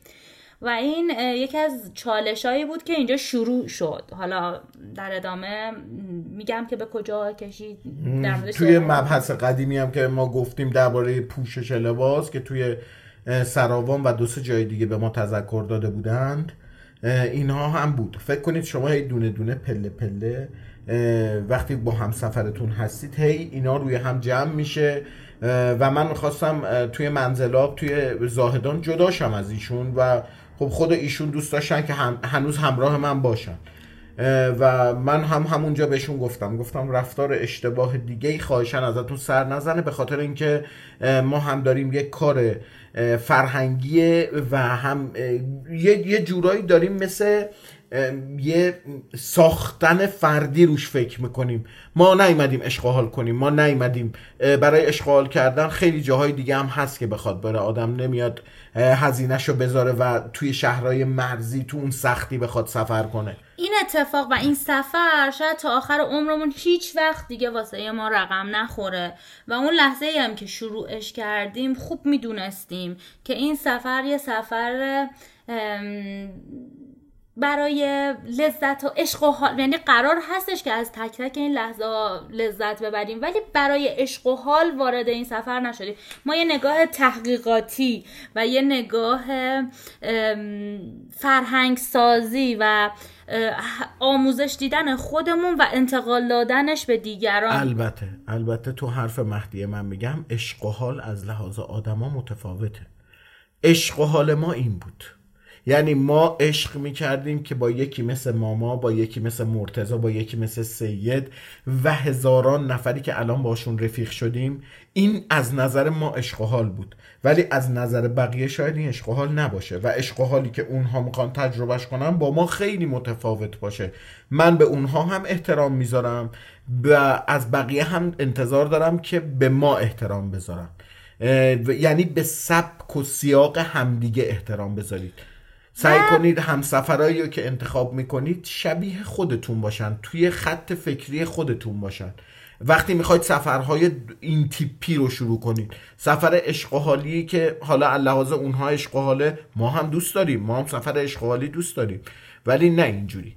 و این یکی از چالشایی بود که اینجا شروع شد. حالا در ادامه میگم که به کجا کشید توی مبحث قدیمی هم که ما گفتیم درباره پوشش لباس که توی سراوان و دو سه جای دیگه به ما تذکر داده بودند اینها هم بود. فکر کنید شما هی دونه دونه پله پله وقتی با هم سفرتون هستید هی اینا روی هم جمع میشه و من می‌خواستم توی منزلاب توی زاهدان جداشم از ایشون و خب خود ایشون دوست داشتن که هنوز همراه من باشن. و من هم همونجا بهشون گفتم. گفتم رفتار اشتباه دیگه ای خواهشن ازتون سر نزنه به خاطر اینکه ما هم داریم یک کار فرهنگی و هم یه جورایی داریم مثل یه ساختن فردی روش فکر می‌کنیم. ما نیومدیم اشغال کنیم ما نیومدیم برای اشغال کردن خیلی جاهای دیگه هم هست که بخواد بره. آدم نمیاد هزینهش رو بذاره و توی شهرهای مرزی تو اون سختی بخواد سفر کنه. این اتفاق و این سفر شاید تا آخر عمرمون هیچ وقت دیگه واسه ما رقم نخوره. و اون لحظه هم که شروعش کردیم خوب می‌دونستیم که این سفر یه سفر برای لذت و عشق و حال یعنی قرار هستش که از تک تک این لحظه لذت ببریم ولی برای عشق و حال وارد این سفر نشدیم. ما یه نگاه تحقیقاتی و یه نگاه فرهنگ سازی و آموزش دیدن خودمون و انتقال دادنش به دیگران. البته البته تو حرف مهدی من میگم عشق و حال از لحاظ آدما متفاوته. عشق و حال ما این بود. یعنی ما عشق می‌کردیم که با یکی مثل ماما با یکی مثل مرتزا با یکی مثل سید و هزاران نفری که الان باشون رفیق شدیم. این از نظر ما عشق و حال بود. ولی از نظر بقیه شاید این عشق و حال نباشه. و عشق و حالی که اونها می‌خوان تجربهش کنن با ما خیلی متفاوت باشه. من به اونها هم احترام می‌ذارم. و از بقیه هم انتظار دارم که به ما احترام بذارن. یعنی به سبک و سیاق همدیگه احترام بذارید. سعی کنید همسفرهایی رو که انتخاب می‌کنید شبیه خودتون باشن توی خط فکری خودتون باشن. وقتی می‌خواید سفرهای این تیپی رو شروع کنید. سفر اشقاحالی که حالا لحاظ اونها اشقاحاله ما هم دوست داریم. ما هم سفر اشقاحالی دوست داریم. ولی نه اینجوری.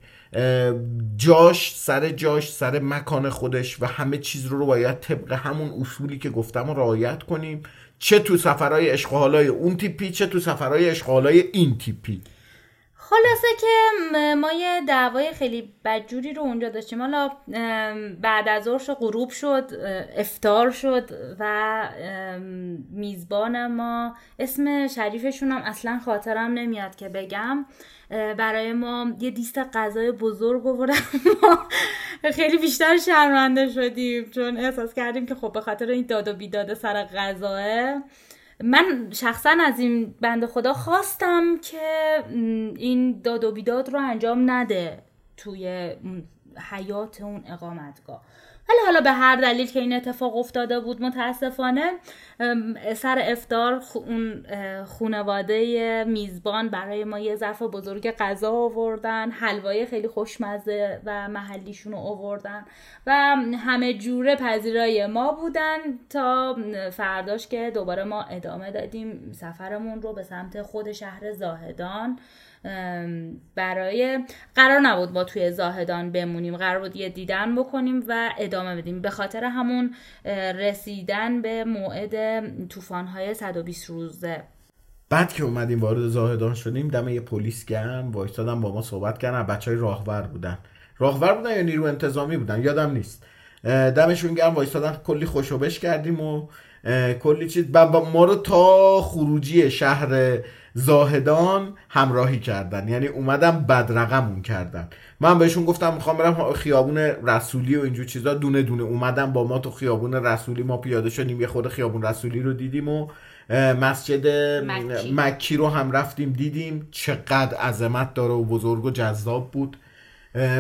جاش سر جاش سر مکان خودش و همه چیز رو, رو باید طبق همون اصولی که گفتم رو رعایت کنیم. چه تو سفرهای اشغالای اون تیپی چه تو سفرهای اشغالای این تیپی؟ خلاصه که ما یه دعوای خیلی بدجوری رو اونجا داشتیم. حالا بعد از ظهر غروب شد افتار شد و میزبان ما اسم شریفشون هم اصلا خاطرم نمیاد که بگم. برای ما یه دیست غذای بزرگ آوردن ما. خیلی بیشتر شرمنده شدیم چون احساس کردیم که خب به خاطر این داد و بیداد سر غذاه. من شخصا از این بند خدا خواستم که این داد و بیداد رو انجام نده توی حیات اون اقامتگاه. ولی حالا به هر دلیل که این اتفاق افتاده بود متاسفانه سر افتار اون خونواده میزبان برای ما یه ظرف بزرگ غذا آوردن حلوای خیلی خوشمزه و محلیشون رو آوردن و همه جوره پذیرای ما بودن تا فرداش که دوباره ما ادامه دادیم سفرمون رو به سمت خود شهر زاهدان. برای قرار نبود با توی زاهدان بمونیم. قرار بود یه دیدن بکنیم و ادامه بدیم. به خاطر همون رسیدن به موعد طوفان‌های 120 روزه. بعد که اومدیم وارد زاهدان شدیم دم یه پلیس گرم وایستادم با ما صحبت کردن بچه های راهور بودن. راهور بودن یا نیرو انتظامی بودن؟ یادم نیست. دمشون گرم وایستادن کلی خوشوبش کردیم و کلی چیز. ما رو تا خروجی شهر زاهدان همراهی کردن. یعنی اومدم بدرقمون کردن. من بهشون گفتم می‌خوام برم خیابون رسولی و اینجور چیزا. دونه دونه اومدم با ما تو خیابون رسولی. ما پیاده شدیم یه خود خیابون رسولی رو دیدیم و مسجد مکی. مکی رو هم رفتیم دیدیم چقدر عظمت داره و بزرگ و جذاب بود.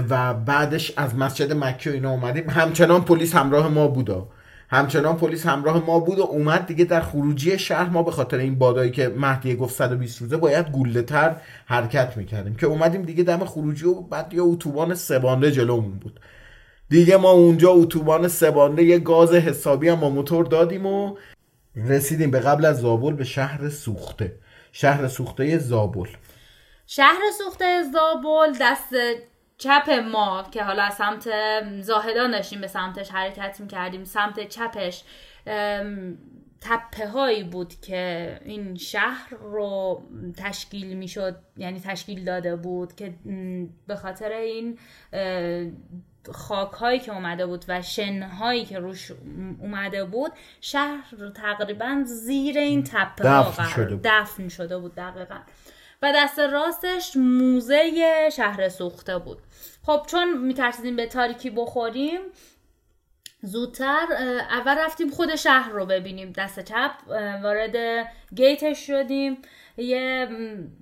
و بعدش از مسجد مکی و اینا اومدیم. همچنان پلیس همراه ما بودا. همچنان پلیس همراه ما بود و اومد دیگه در خروجی شهر. ما به خاطر این بادایی که مهدی گفت 120 روزه باید گوله تر حرکت می‌کردیم که اومدیم دیگه دم خروجی و بعد یه اتوبان سبانده جلومون بود. دیگه ما اونجا اتوبان سبانده یه گاز حسابی هم با موتور دادیم و رسیدیم به قبل از زابل به شهر سوخته. شهر سوخته زابل. شهر سوخته زابل دست چپ ما که حالا از سمت زاهدان داشتیم به سمتش حرکت می‌کردیم سمت چپش تپه هایی بود که این شهر رو تشکیل می‌شد یعنی تشکیل داده بود که به خاطر این خاک هایی که اومده بود و شن هایی که روش اومده بود شهر تقریبا زیر این تپه ها دفن شده بود. دفن شده بود دقیقا و دست راستش موزه شهر سوخته بود. خب چون میترسیدیم به تاریکی بخوریم زودتر اول رفتیم خود شهر رو ببینیم. دست چپ وارد گیتش شدیم. یه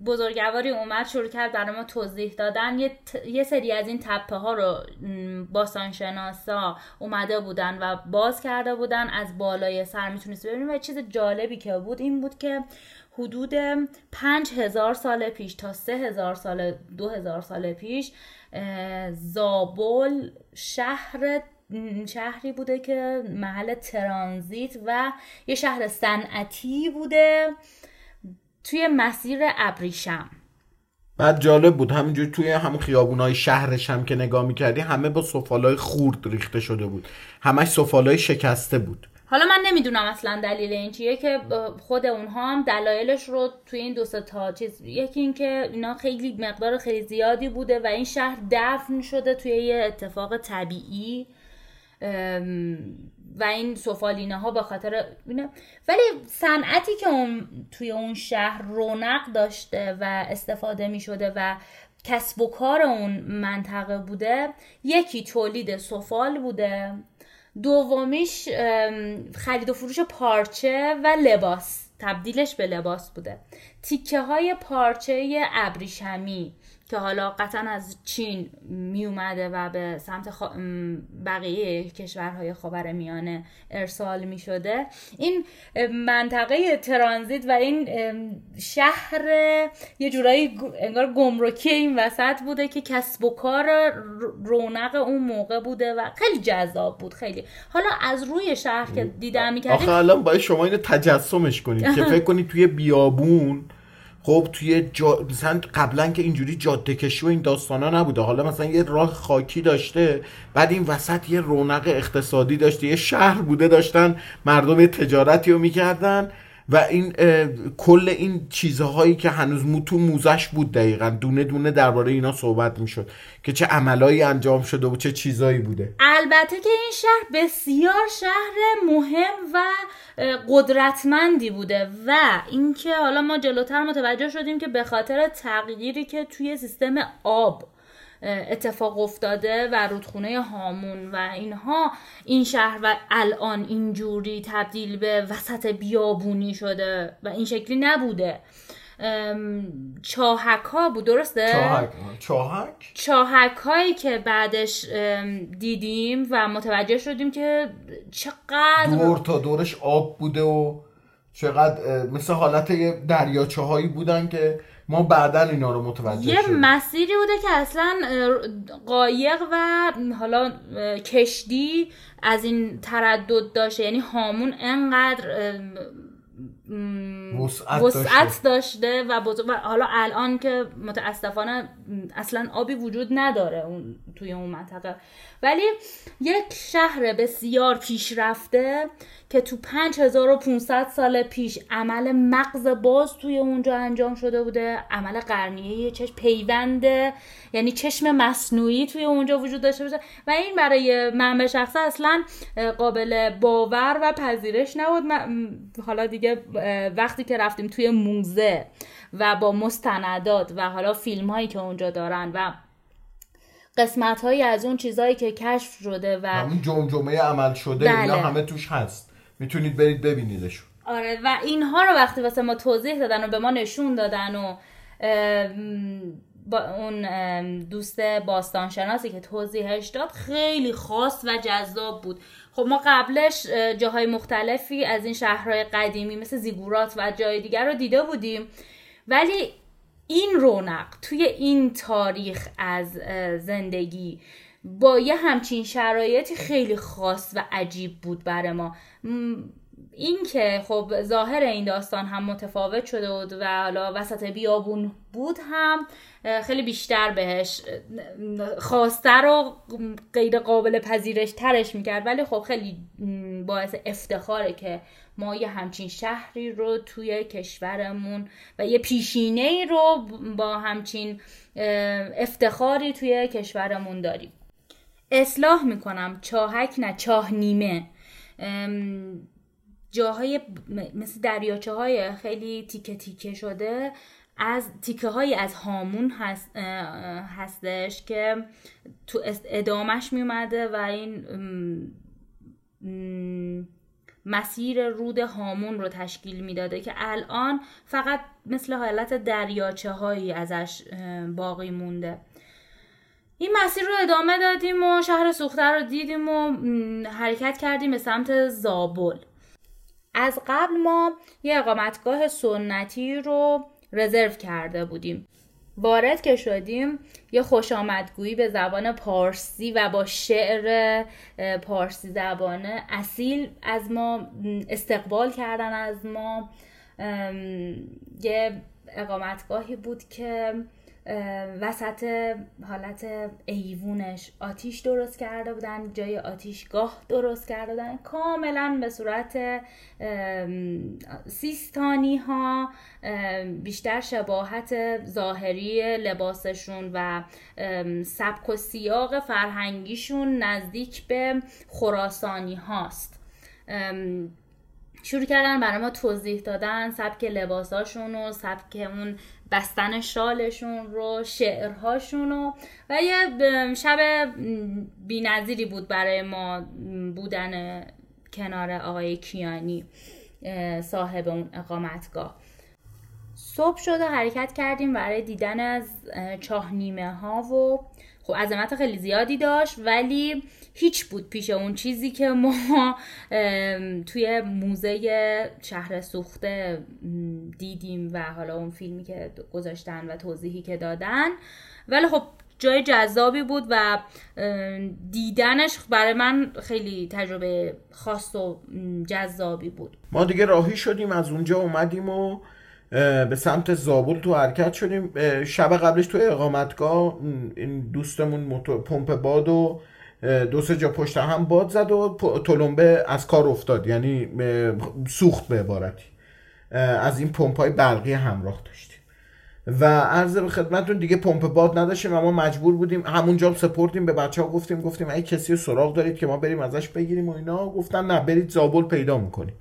بزرگواری اومد شروع کرد برای ما توضیح دادن. یه, یه سری از این تپه ها رو باستانشناسا اومده بودن و باز کرده بودن. از بالای سر می‌تونست ببینیم. و چیز جالبی که بود این بود که حدود پنج هزار سال پیش تا سه هزار سال دو هزار سال پیش زابل شهر شهری بوده که محل ترانزیت و یه شهر صنعتی بوده توی مسیر ابریشم. بعد جالب بود همینجور توی همون خیابونای شهرش هم که نگاه می‌کردی همه با سفالای خورد ریخته شده بود. همش سفالای شکسته بود. حالا من نمی‌دونم اصلا دلیل این چیه که خود اونها هم دلایلش رو توی این دو تا چیز یکی اینکه اینا خیلی مقدار خیلی زیادی بوده و این شهر دفن شده توی یه اتفاق طبیعی. و این سفالینه ها به خاطر ولی صنعتی که اون توی اون شهر رونق داشته و استفاده می شده و کسب و کار اون منطقه بوده یکی تولید سفال بوده. دومیش خرید و فروش پارچه و لباس. تبدیلش به لباس بوده. تیکه های پارچه ابریشمی. که حالا قطعا از چین می اومده و به سمت بقیه کشورهای خاور میانه ارسال می شده این منطقه ترانزیت و این شهر یه جورایی انگار گمرکی این وسط بوده که کسب و کار رونق اون موقع بوده و خیلی جذاب بود خیلی. حالا از روی شهر که دیدم می‌کردیم آخه الان باید شما اینو تجسمش کنید که فکر کنید توی بیابون خب توی جا... مثلا قبلا که اینجوری جاده کشی و این داستانا نبوده. حالا مثلا یه راه خاکی داشته بعد این وسط یه رونق اقتصادی داشته یه شهر بوده داشتن مردم یه تجارتی رو می‌کردن. و این کل این چیزهایی که هنوز مو تو موزش بود دقیقا دونه دونه درباره اینا صحبت می‌شد که چه عملایی انجام شده و چه چیزایی بوده. البته که این شهر بسیار شهر مهم و قدرتمندی بوده و اینکه حالا ما جلوتر متوجه شدیم که به خاطر تغییری که توی سیستم آب اتفاق افتاده و رودخونه هامون و اینها. این شهر و الان اینجوری تبدیل به وسط بیابونی شده و این شکلی نبوده. چاهک ها بود درسته؟ چاهک. چاهک؟ چاهک هایی که بعدش دیدیم و متوجه شدیم که چقدر دور تا دورش آب بوده و چقدر مثل حالت دریاچه هایی بودن که ما بعدا اینا رو متوجه یه مسیری بوده که اصلا قایق و حالا کشتی از این تردد داشته. یعنی هامون انقدر وسعت داشته. و, و حالا الان که متاسفانه اصلا آبی وجود نداره اون توی اون منطقه. ولی یک شهر بسیار پیشرفته که تو 5500 سال پیش عمل مغز باز توی اونجا انجام شده بوده. عمل قرنیه چشم پیونده یعنی چشم مصنوعی توی اونجا وجود داشته باشه. و این برای من به شخصه اصلا قابل باور و پذیرش نبود. حالا دیگه وقتی که رفتیم توی موزه و با مستندات و حالا فیلم هایی که اونجا دارن و قسمت هایی از اون چیزهایی که کشف شده و همون جمجمه عمل شده بله. اینا همه توش هست. می‌تونید برید ببینیدشون. آره و اینها رو وقتی واسه ما توضیح دادن و به ما نشون دادن و با اون دوست باستانشناسی که توضیحش داد خیلی خاص و جذاب بود. خب ما قبلش جاهای مختلفی از این شهرهای قدیمی مثل زیگورات و جای دیگر رو دیده بودیم. ولی این رونق توی این تاریخ از زندگی با یه همچین شرایطی خیلی خاص و عجیب بود برای ما. این که خب ظاهر این داستان هم متفاوت شده بود و حالا وسط بیابون بود هم خیلی بیشتر بهش خواستر و غیر قابل پذیرش ترش می‌کرد. ولی خب خیلی باعث افتخاره که ما یه همچین شهری رو توی کشورمون و یه پیشینه رو با همچین افتخاری توی کشورمون داریم. اصلاح می‌کنم. چاهک نه چاه نیمه. جاهای مثل دریاچه های خیلی تیکه تیکه شده از تیکه های از هامون هست هستش که تو ادامش میومده و این مسیر رود هامون رو تشکیل می‌داده که الان فقط مثل حالت دریاچه هایی ازش باقی مونده. این مسیر رو ادامه دادیم و شهر سوخته رو دیدیم و حرکت کردیم به سمت زابل. از قبل ما یه اقامتگاه سنتی رو رزرو کرده بودیم. وارد که شدیم یه خوش آمدگویی به زبان پارسی و با شعر پارسی زبانه اصیل از ما استقبال کردن از ما. یه اقامتگاهی بود که وسط حالت ایوونش آتیش درست کرده بودن جای آتیشگاه درست کرده بودن. کاملا به صورت سیستانی ها بیشتر شباهت ظاهری لباسشون و سبک و سیاق فرهنگیشون نزدیک به خراسانی هاست. شروع کردن برای ما توضیح دادن سبک لباساشون و سبک اون بستن شالشون رو شعرهاشون رو. و یه شب بینظیری بود برای ما بودن کنار آقای کیانی صاحب اون اقامتگاه. صبح شده حرکت کردیم برای دیدن از چاه نیمه ها و خب عظمت خیلی زیادی داشت ولی هیچ بود پیش اون چیزی که ما توی موزه شهر سوخته دیدیم و حالا اون فیلمی که گذاشتن و توضیحی که دادن. ولی خب جای جذابی بود و دیدنش برای من خیلی تجربه خاص و جذابی بود. ما دیگه راهی شدیم از اونجا اومدیم و به سمت زابل تو حرکت شدیم. شب قبلش تو اقامتگاه این دوستمون پمپ باد و دو سه جا پشت هم باد زد و تلمبه از کار افتاد. یعنی سوخت به عبارتی. از این پمپ های برقی همراه داشتیم. و عرض به خدمتتون دیگه پمپ باد نداشتیم و ما مجبور بودیم. همونجا سپردیم. به بچه ها گفتیم گفتیم اگه کسی سراغ دارید که ما بریم ازش بگیریم و اینا. گفتن نه برید زابل پیدا می‌کنید.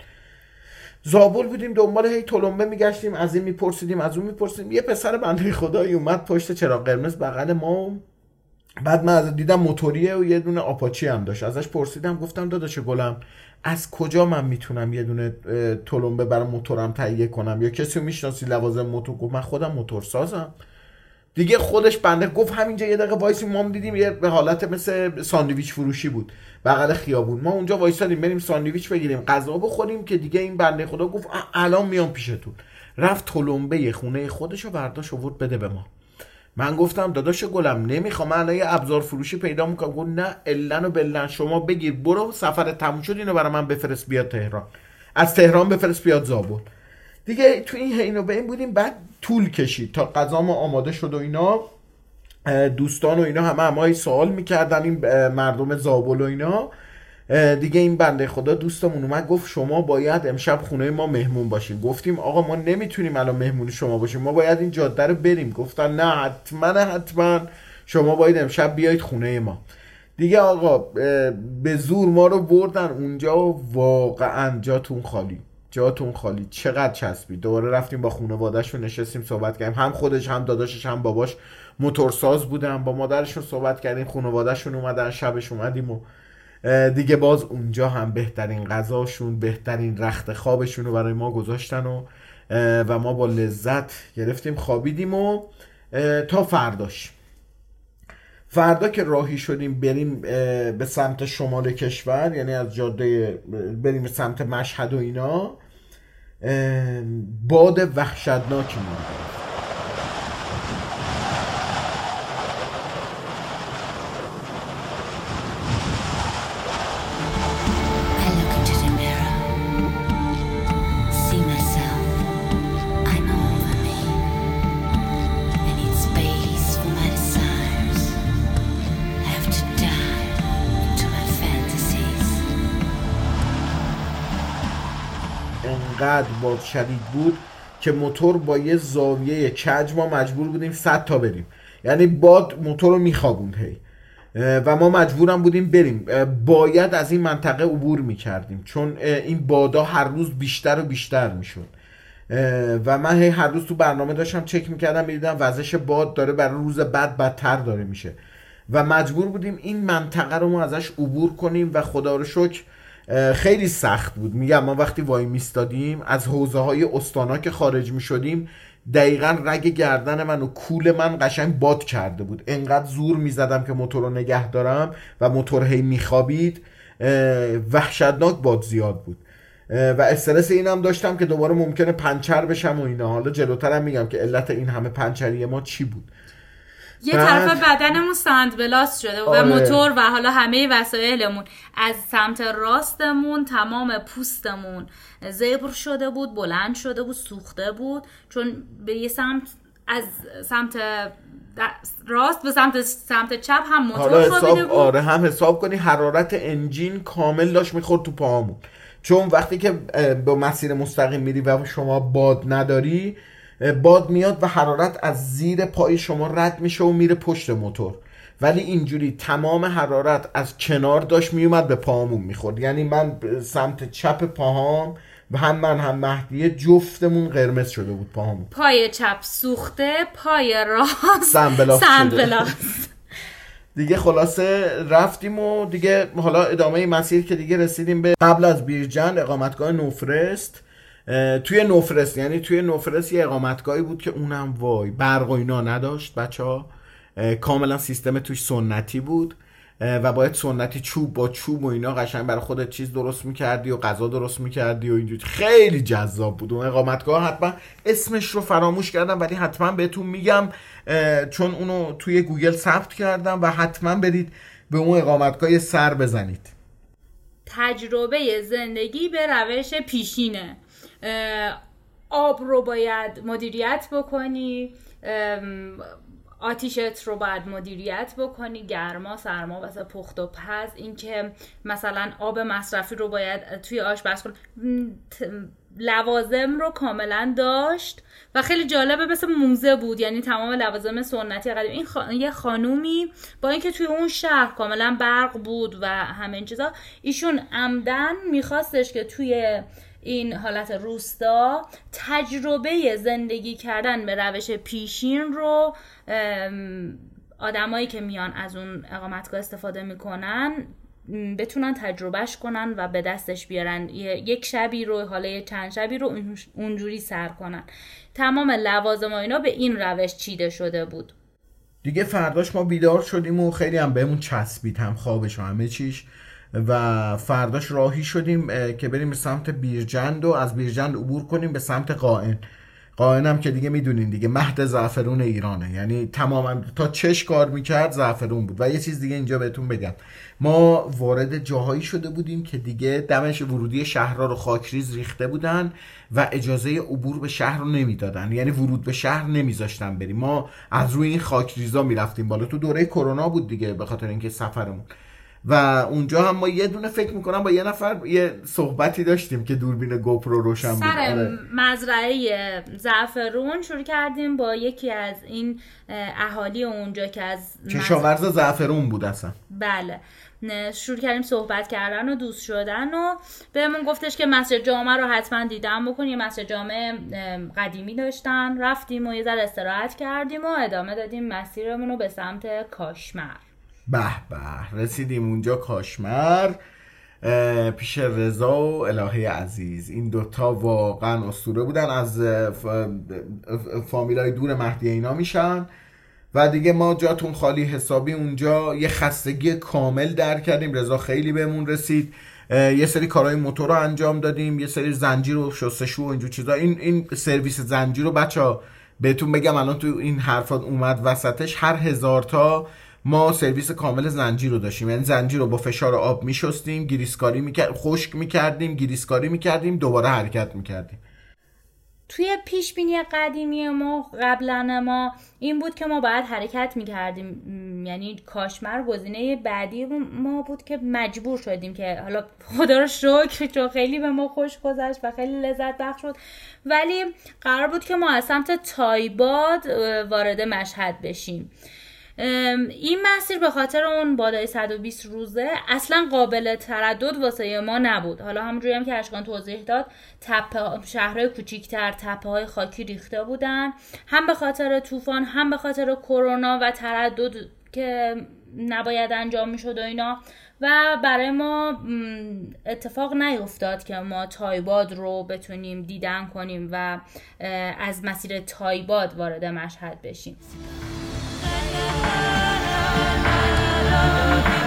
زابل بودیم دنبال هی تلمبه میگشتیم از این میپرسیدیم از اون میپرسیدیم. یه پسر بنده خدایی اومد پشت چراغ قرمز بغل ما. بعد من از دیدم موتوریه و یه دونه آپاچی هم داشت. ازش پرسیدم گفتم داداش گلم از کجا من می‌تونم یه دونه تلمبه برای موتورم تهیه کنم؟ یا کسی می‌شناسی لوازم موتور؟ گفت من خودم موتور سازم. دیگه خودش بنده گفت همینجا یه دقیقه وایسی ما دیدیم یه به حالت مثل ساندویچ فروشی بود. بغل خیابون. ما اونجا وایسادیم بریم ساندویچ بگیریم. غذا بخوریم که دیگه این بنده خدا گفت الان میام پیشتون. رفت تلمبه خونه خودش رو برداشت آورد بده به ما. من گفتم داداش گلم نمی‌خوام من یه ابزار فروشی پیدا می‌کنم. گفت نه الا و بلا. شما بگیر برو سفر تموم شد اینو برای من بفرست بیاد تهران. از تهران بفرست بیاد زابل. دیگه تو این حین و به این بودیم بعد طول کشید تا غذا ما آماده شد و اینا. دوستان و اینا همه همه سوال می‌کردن این مردم زابل و اینا. دیگه این بنده خدا دوستمون اومد گفت شما باید امشب خونه ما مهمون باشیم گفتیم آقا ما نمی‌تونیم الان مهمون شما باشیم ما باید این جاده رو بریم. گفتن نه حتما حتما شما باید امشب بیایید خونه ما. دیگه آقا به زور ما رو بردن اونجا و واقعا جاتون خالی. جاتون خالی. چقدر چسبید. دوباره رفتیم با خانواده‌اش رو نشستیم صحبت کردیم. هم خودش هم داداشش هم باباش موتورساز بودن. با مادرشون صحبت کردیم. خانواده‌شون اومدن شبش اومدیم و دیگه باز اونجا هم بهترین غذاشون بهترین رخت خوابشون رو برای ما گذاشتن و و ما با لذت گرفتیم خوابیدیم و تا فرداش. فردا که راهی شدیم بریم به سمت شمال کشور یعنی از جاده بریم سمت مشهد و اینا. باد وحشتناکی میاد انقدر باد شدید بود که موتور با یه زاویه کج ما مجبور بودیم 100 تا بریم. یعنی باد موتور رو میخوابوند هی. و ما مجبورم بودیم بریم. باید از این منطقه عبور می‌کردیم. چون این بادا هر روز بیشتر و بیشتر می‌شد. و من هی هر روز تو برنامه داشتم چک می‌کردم می‌دیدم وزش باد داره برای روز بعد بدتر داره میشه. و مجبور بودیم این منطقه رو ما ازش عبور کنیم و خدا رو شکر خیلی سخت بود. میگم ما وقتی وای میستادیم از حوزه های استانا که خارج می‌شدیم دقیقا رگ گردن من و کول من قشنگ باد کرده بود. انقدر زور می‌زدم که موتور رو نگه دارم و موتور هی میخوابید وحشتناک باد زیاد بود. و استرس اینم داشتم که دوباره ممکنه پنچر بشم و اینا. حالا جلوترم میگم که علت این همه پنچری ما چی بود؟ یه طرف بدنمون ساند بلاست شده و آره. موتور و حالا همه وسایلمون از سمت راستمون تمام پوستمون زبر شده بود بلند شده بود سوخته بود. چون به یه سمت از سمت راست به سمت سمت چپ هم موتور حالا بود. آره هم حساب کنی حرارت انجین کامل داشت می‌خورد تو پاهمون چون وقتی که با مسیر مستقیم میری و شما باد نداری باد میاد و حرارت از زیر پای شما رد میشه و میره پشت موتور. ولی اینجوری تمام حرارت از کنار داشت میومد به پاهامون می‌خورد. یعنی من سمت چپ پاهام و هم من هم مهدیه جفتمون قرمز شده بود پاهامون. پای چپ سوخته پای راست. سنبلاس دیگه خلاصه رفتیم و دیگه حالا ادامه مسیر که دیگه رسیدیم به قبل از بیرجند اقامتگاه نوفرست. توی نوفرست یعنی توی نوفرست یه اقامتگاهی بود که اونم وای برق و اینا نداشت. بچه ها کاملا سیستم توش سنتی بود و باید سنتی چوب با چوب و اینا قشنگ برای خودت چیز درست می‌کردی و غذا درست می‌کردی و اینجوری. خیلی جذاب بود. اون اقامتگاه حتما اسمش رو فراموش کردم ولی حتما بهتون میگم چون اونو توی گوگل ثبت کردم و حتما برید به اون اقامتگاه سر بزنید. تجربه زندگی به روش پیشینه. آب رو باید مدیریت بکنی آتیشت رو باید مدیریت بکنی گرما سرما واسه پخت و پز اینکه مثلا آب مصرفی رو باید توی آشپز کن لوازم رو کاملا داشت و خیلی جالبه مثل موزه بود یعنی تمام لوازم سنتی قدیم. این یه خانومی با اینکه توی اون شهر کاملا برق بود و همه این چیزا ایشون عمدن میخواستش که توی این حالت روستا تجربه زندگی کردن به روش پیشین رو آدمایی که میان از اون اقامتگاه استفاده می‌کنن بتونن تجربهش کنن و به دستش بیارن. یک شبی رو حالا چند شبی رو اونجوری سر کنن. تمام لوازم اینا به این روش چیده شده بود. دیگه فرداش ما بیدار شدیم و خیلی هم بهمون چسبید هم خوابش و همه چیش. و فرداش راهی شدیم که بریم به سمت بیرجند و از بیرجند عبور کنیم به سمت قائن قائن هم که دیگه می‌دونین دیگه مهد زعفرون ایرانه. یعنی تماما تا چش کار می‌کرد زعفرون بود. و یه چیز دیگه اینجا بهتون بگم. ما وارد جاهایی شده بودیم که دیگه دمش ورودی شهرها رو خاکریز ریخته بودن و اجازه عبور به شهر رو نمی‌دادن. یعنی ورود به شهر نمیذاشتن بریم. ما از روی این خاکریزا می‌رفتیم بالا. تو دوره کرونا بود دیگه به خاطر اینکه سفرمون. و اونجا هم ما یه دونه فکر می‌کنم با یه نفر یه صحبتی داشتیم که دوربین گوپرو روشن بود. سر آره. مزرعه زعفرون شروع کردیم با یکی از این اهالی اونجا که از کشاورز زعفرون بود اصلا. بله. شروع کردیم صحبت کردن و دوست شدن و بهمون گفتش که مسجد جامعه رو حتما دیدم بکن. یه مسجد جامعه قدیمی داشتن. رفتیم و یه ذره استراحت کردیم و ادامه دادیم مسیرمون رو به سمت کاشمر. به به. رسیدیم اونجا کاشمر پیش رضا و الهه عزیز. این دوتا واقعا اسطوره بودن. از فامیلای دور مهدی اینا میشن. و دیگه ما جاتون خالی حسابی اونجا یه خستگی کامل در کردیم. رضا خیلی بهمون رسید. یه سری کارهای موتور رو انجام دادیم. یه سری زنجیر و شستشو و اینجور چیزا. این این سرویس زنجیر رو بچه ها بهتون بگم الان تو این حرفات اومد وسطش. هر هزار تا ما سرویس کامل زنجیر رو داشتیم. یعنی زنجیر رو با فشار آب میشستیم گریسکاری می‌کرد خشک می‌کردیم گریسکاری می‌کردیم دوباره حرکت می‌کردیم. توی پیش بینی قدیمی ما قبلا ما این بود که ما باید حرکت می‌کردیم. یعنی کاشمر گزینه بعدی ما بود که مجبور شدیم که حالا خدا رو شکر چون خیلی به ما خوش گذشت و خیلی لذت بخش شد ولی قرار بود که ما از سمت تایباد وارد مشهد بشیم. این مسیر به خاطر اون بالای 120 روزه اصلا قابل تردد واسه ما نبود. حالا همونجوری هم که اشکان توضیح داد تپه شهرهای کوچیکتر تپه های خاکی ریخته بودن. هم به خاطر طوفان هم به خاطر کرونا و تردد که نباید انجام می‌شد و اینا. و برای ما اتفاق نیفتاد که ما تایباد رو بتونیم دیدن کنیم و از مسیر تایباد وارد مشهد بشیم. La la la.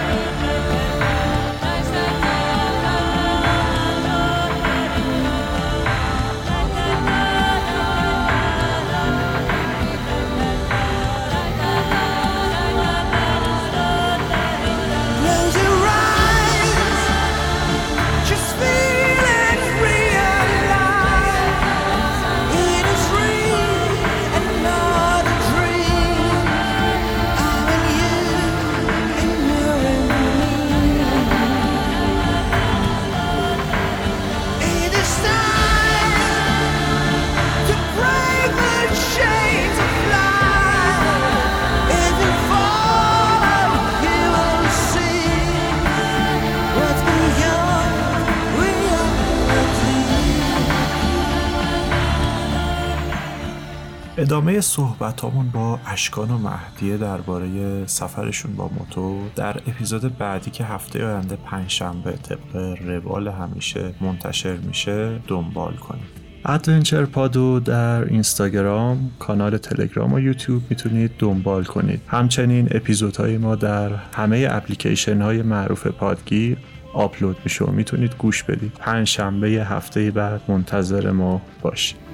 ادامه صحبتامون با اشکان و مهدیه درباره سفرشون با موتور در اپیزود بعدی که هفته آینده پنجشنبه طبق روال همیشه منتشر میشه دنبال کنید Adventure Pod و در اینستاگرام، کانال تلگرام و یوتیوب می‌تونید دنبال کنید. همچنین اپیزودهای ما در همه اپلیکیشن های معروف پادگیر آپلود میشه و می‌تونید گوش بدید. پنج شنبه هفته بعد منتظر ما باشید.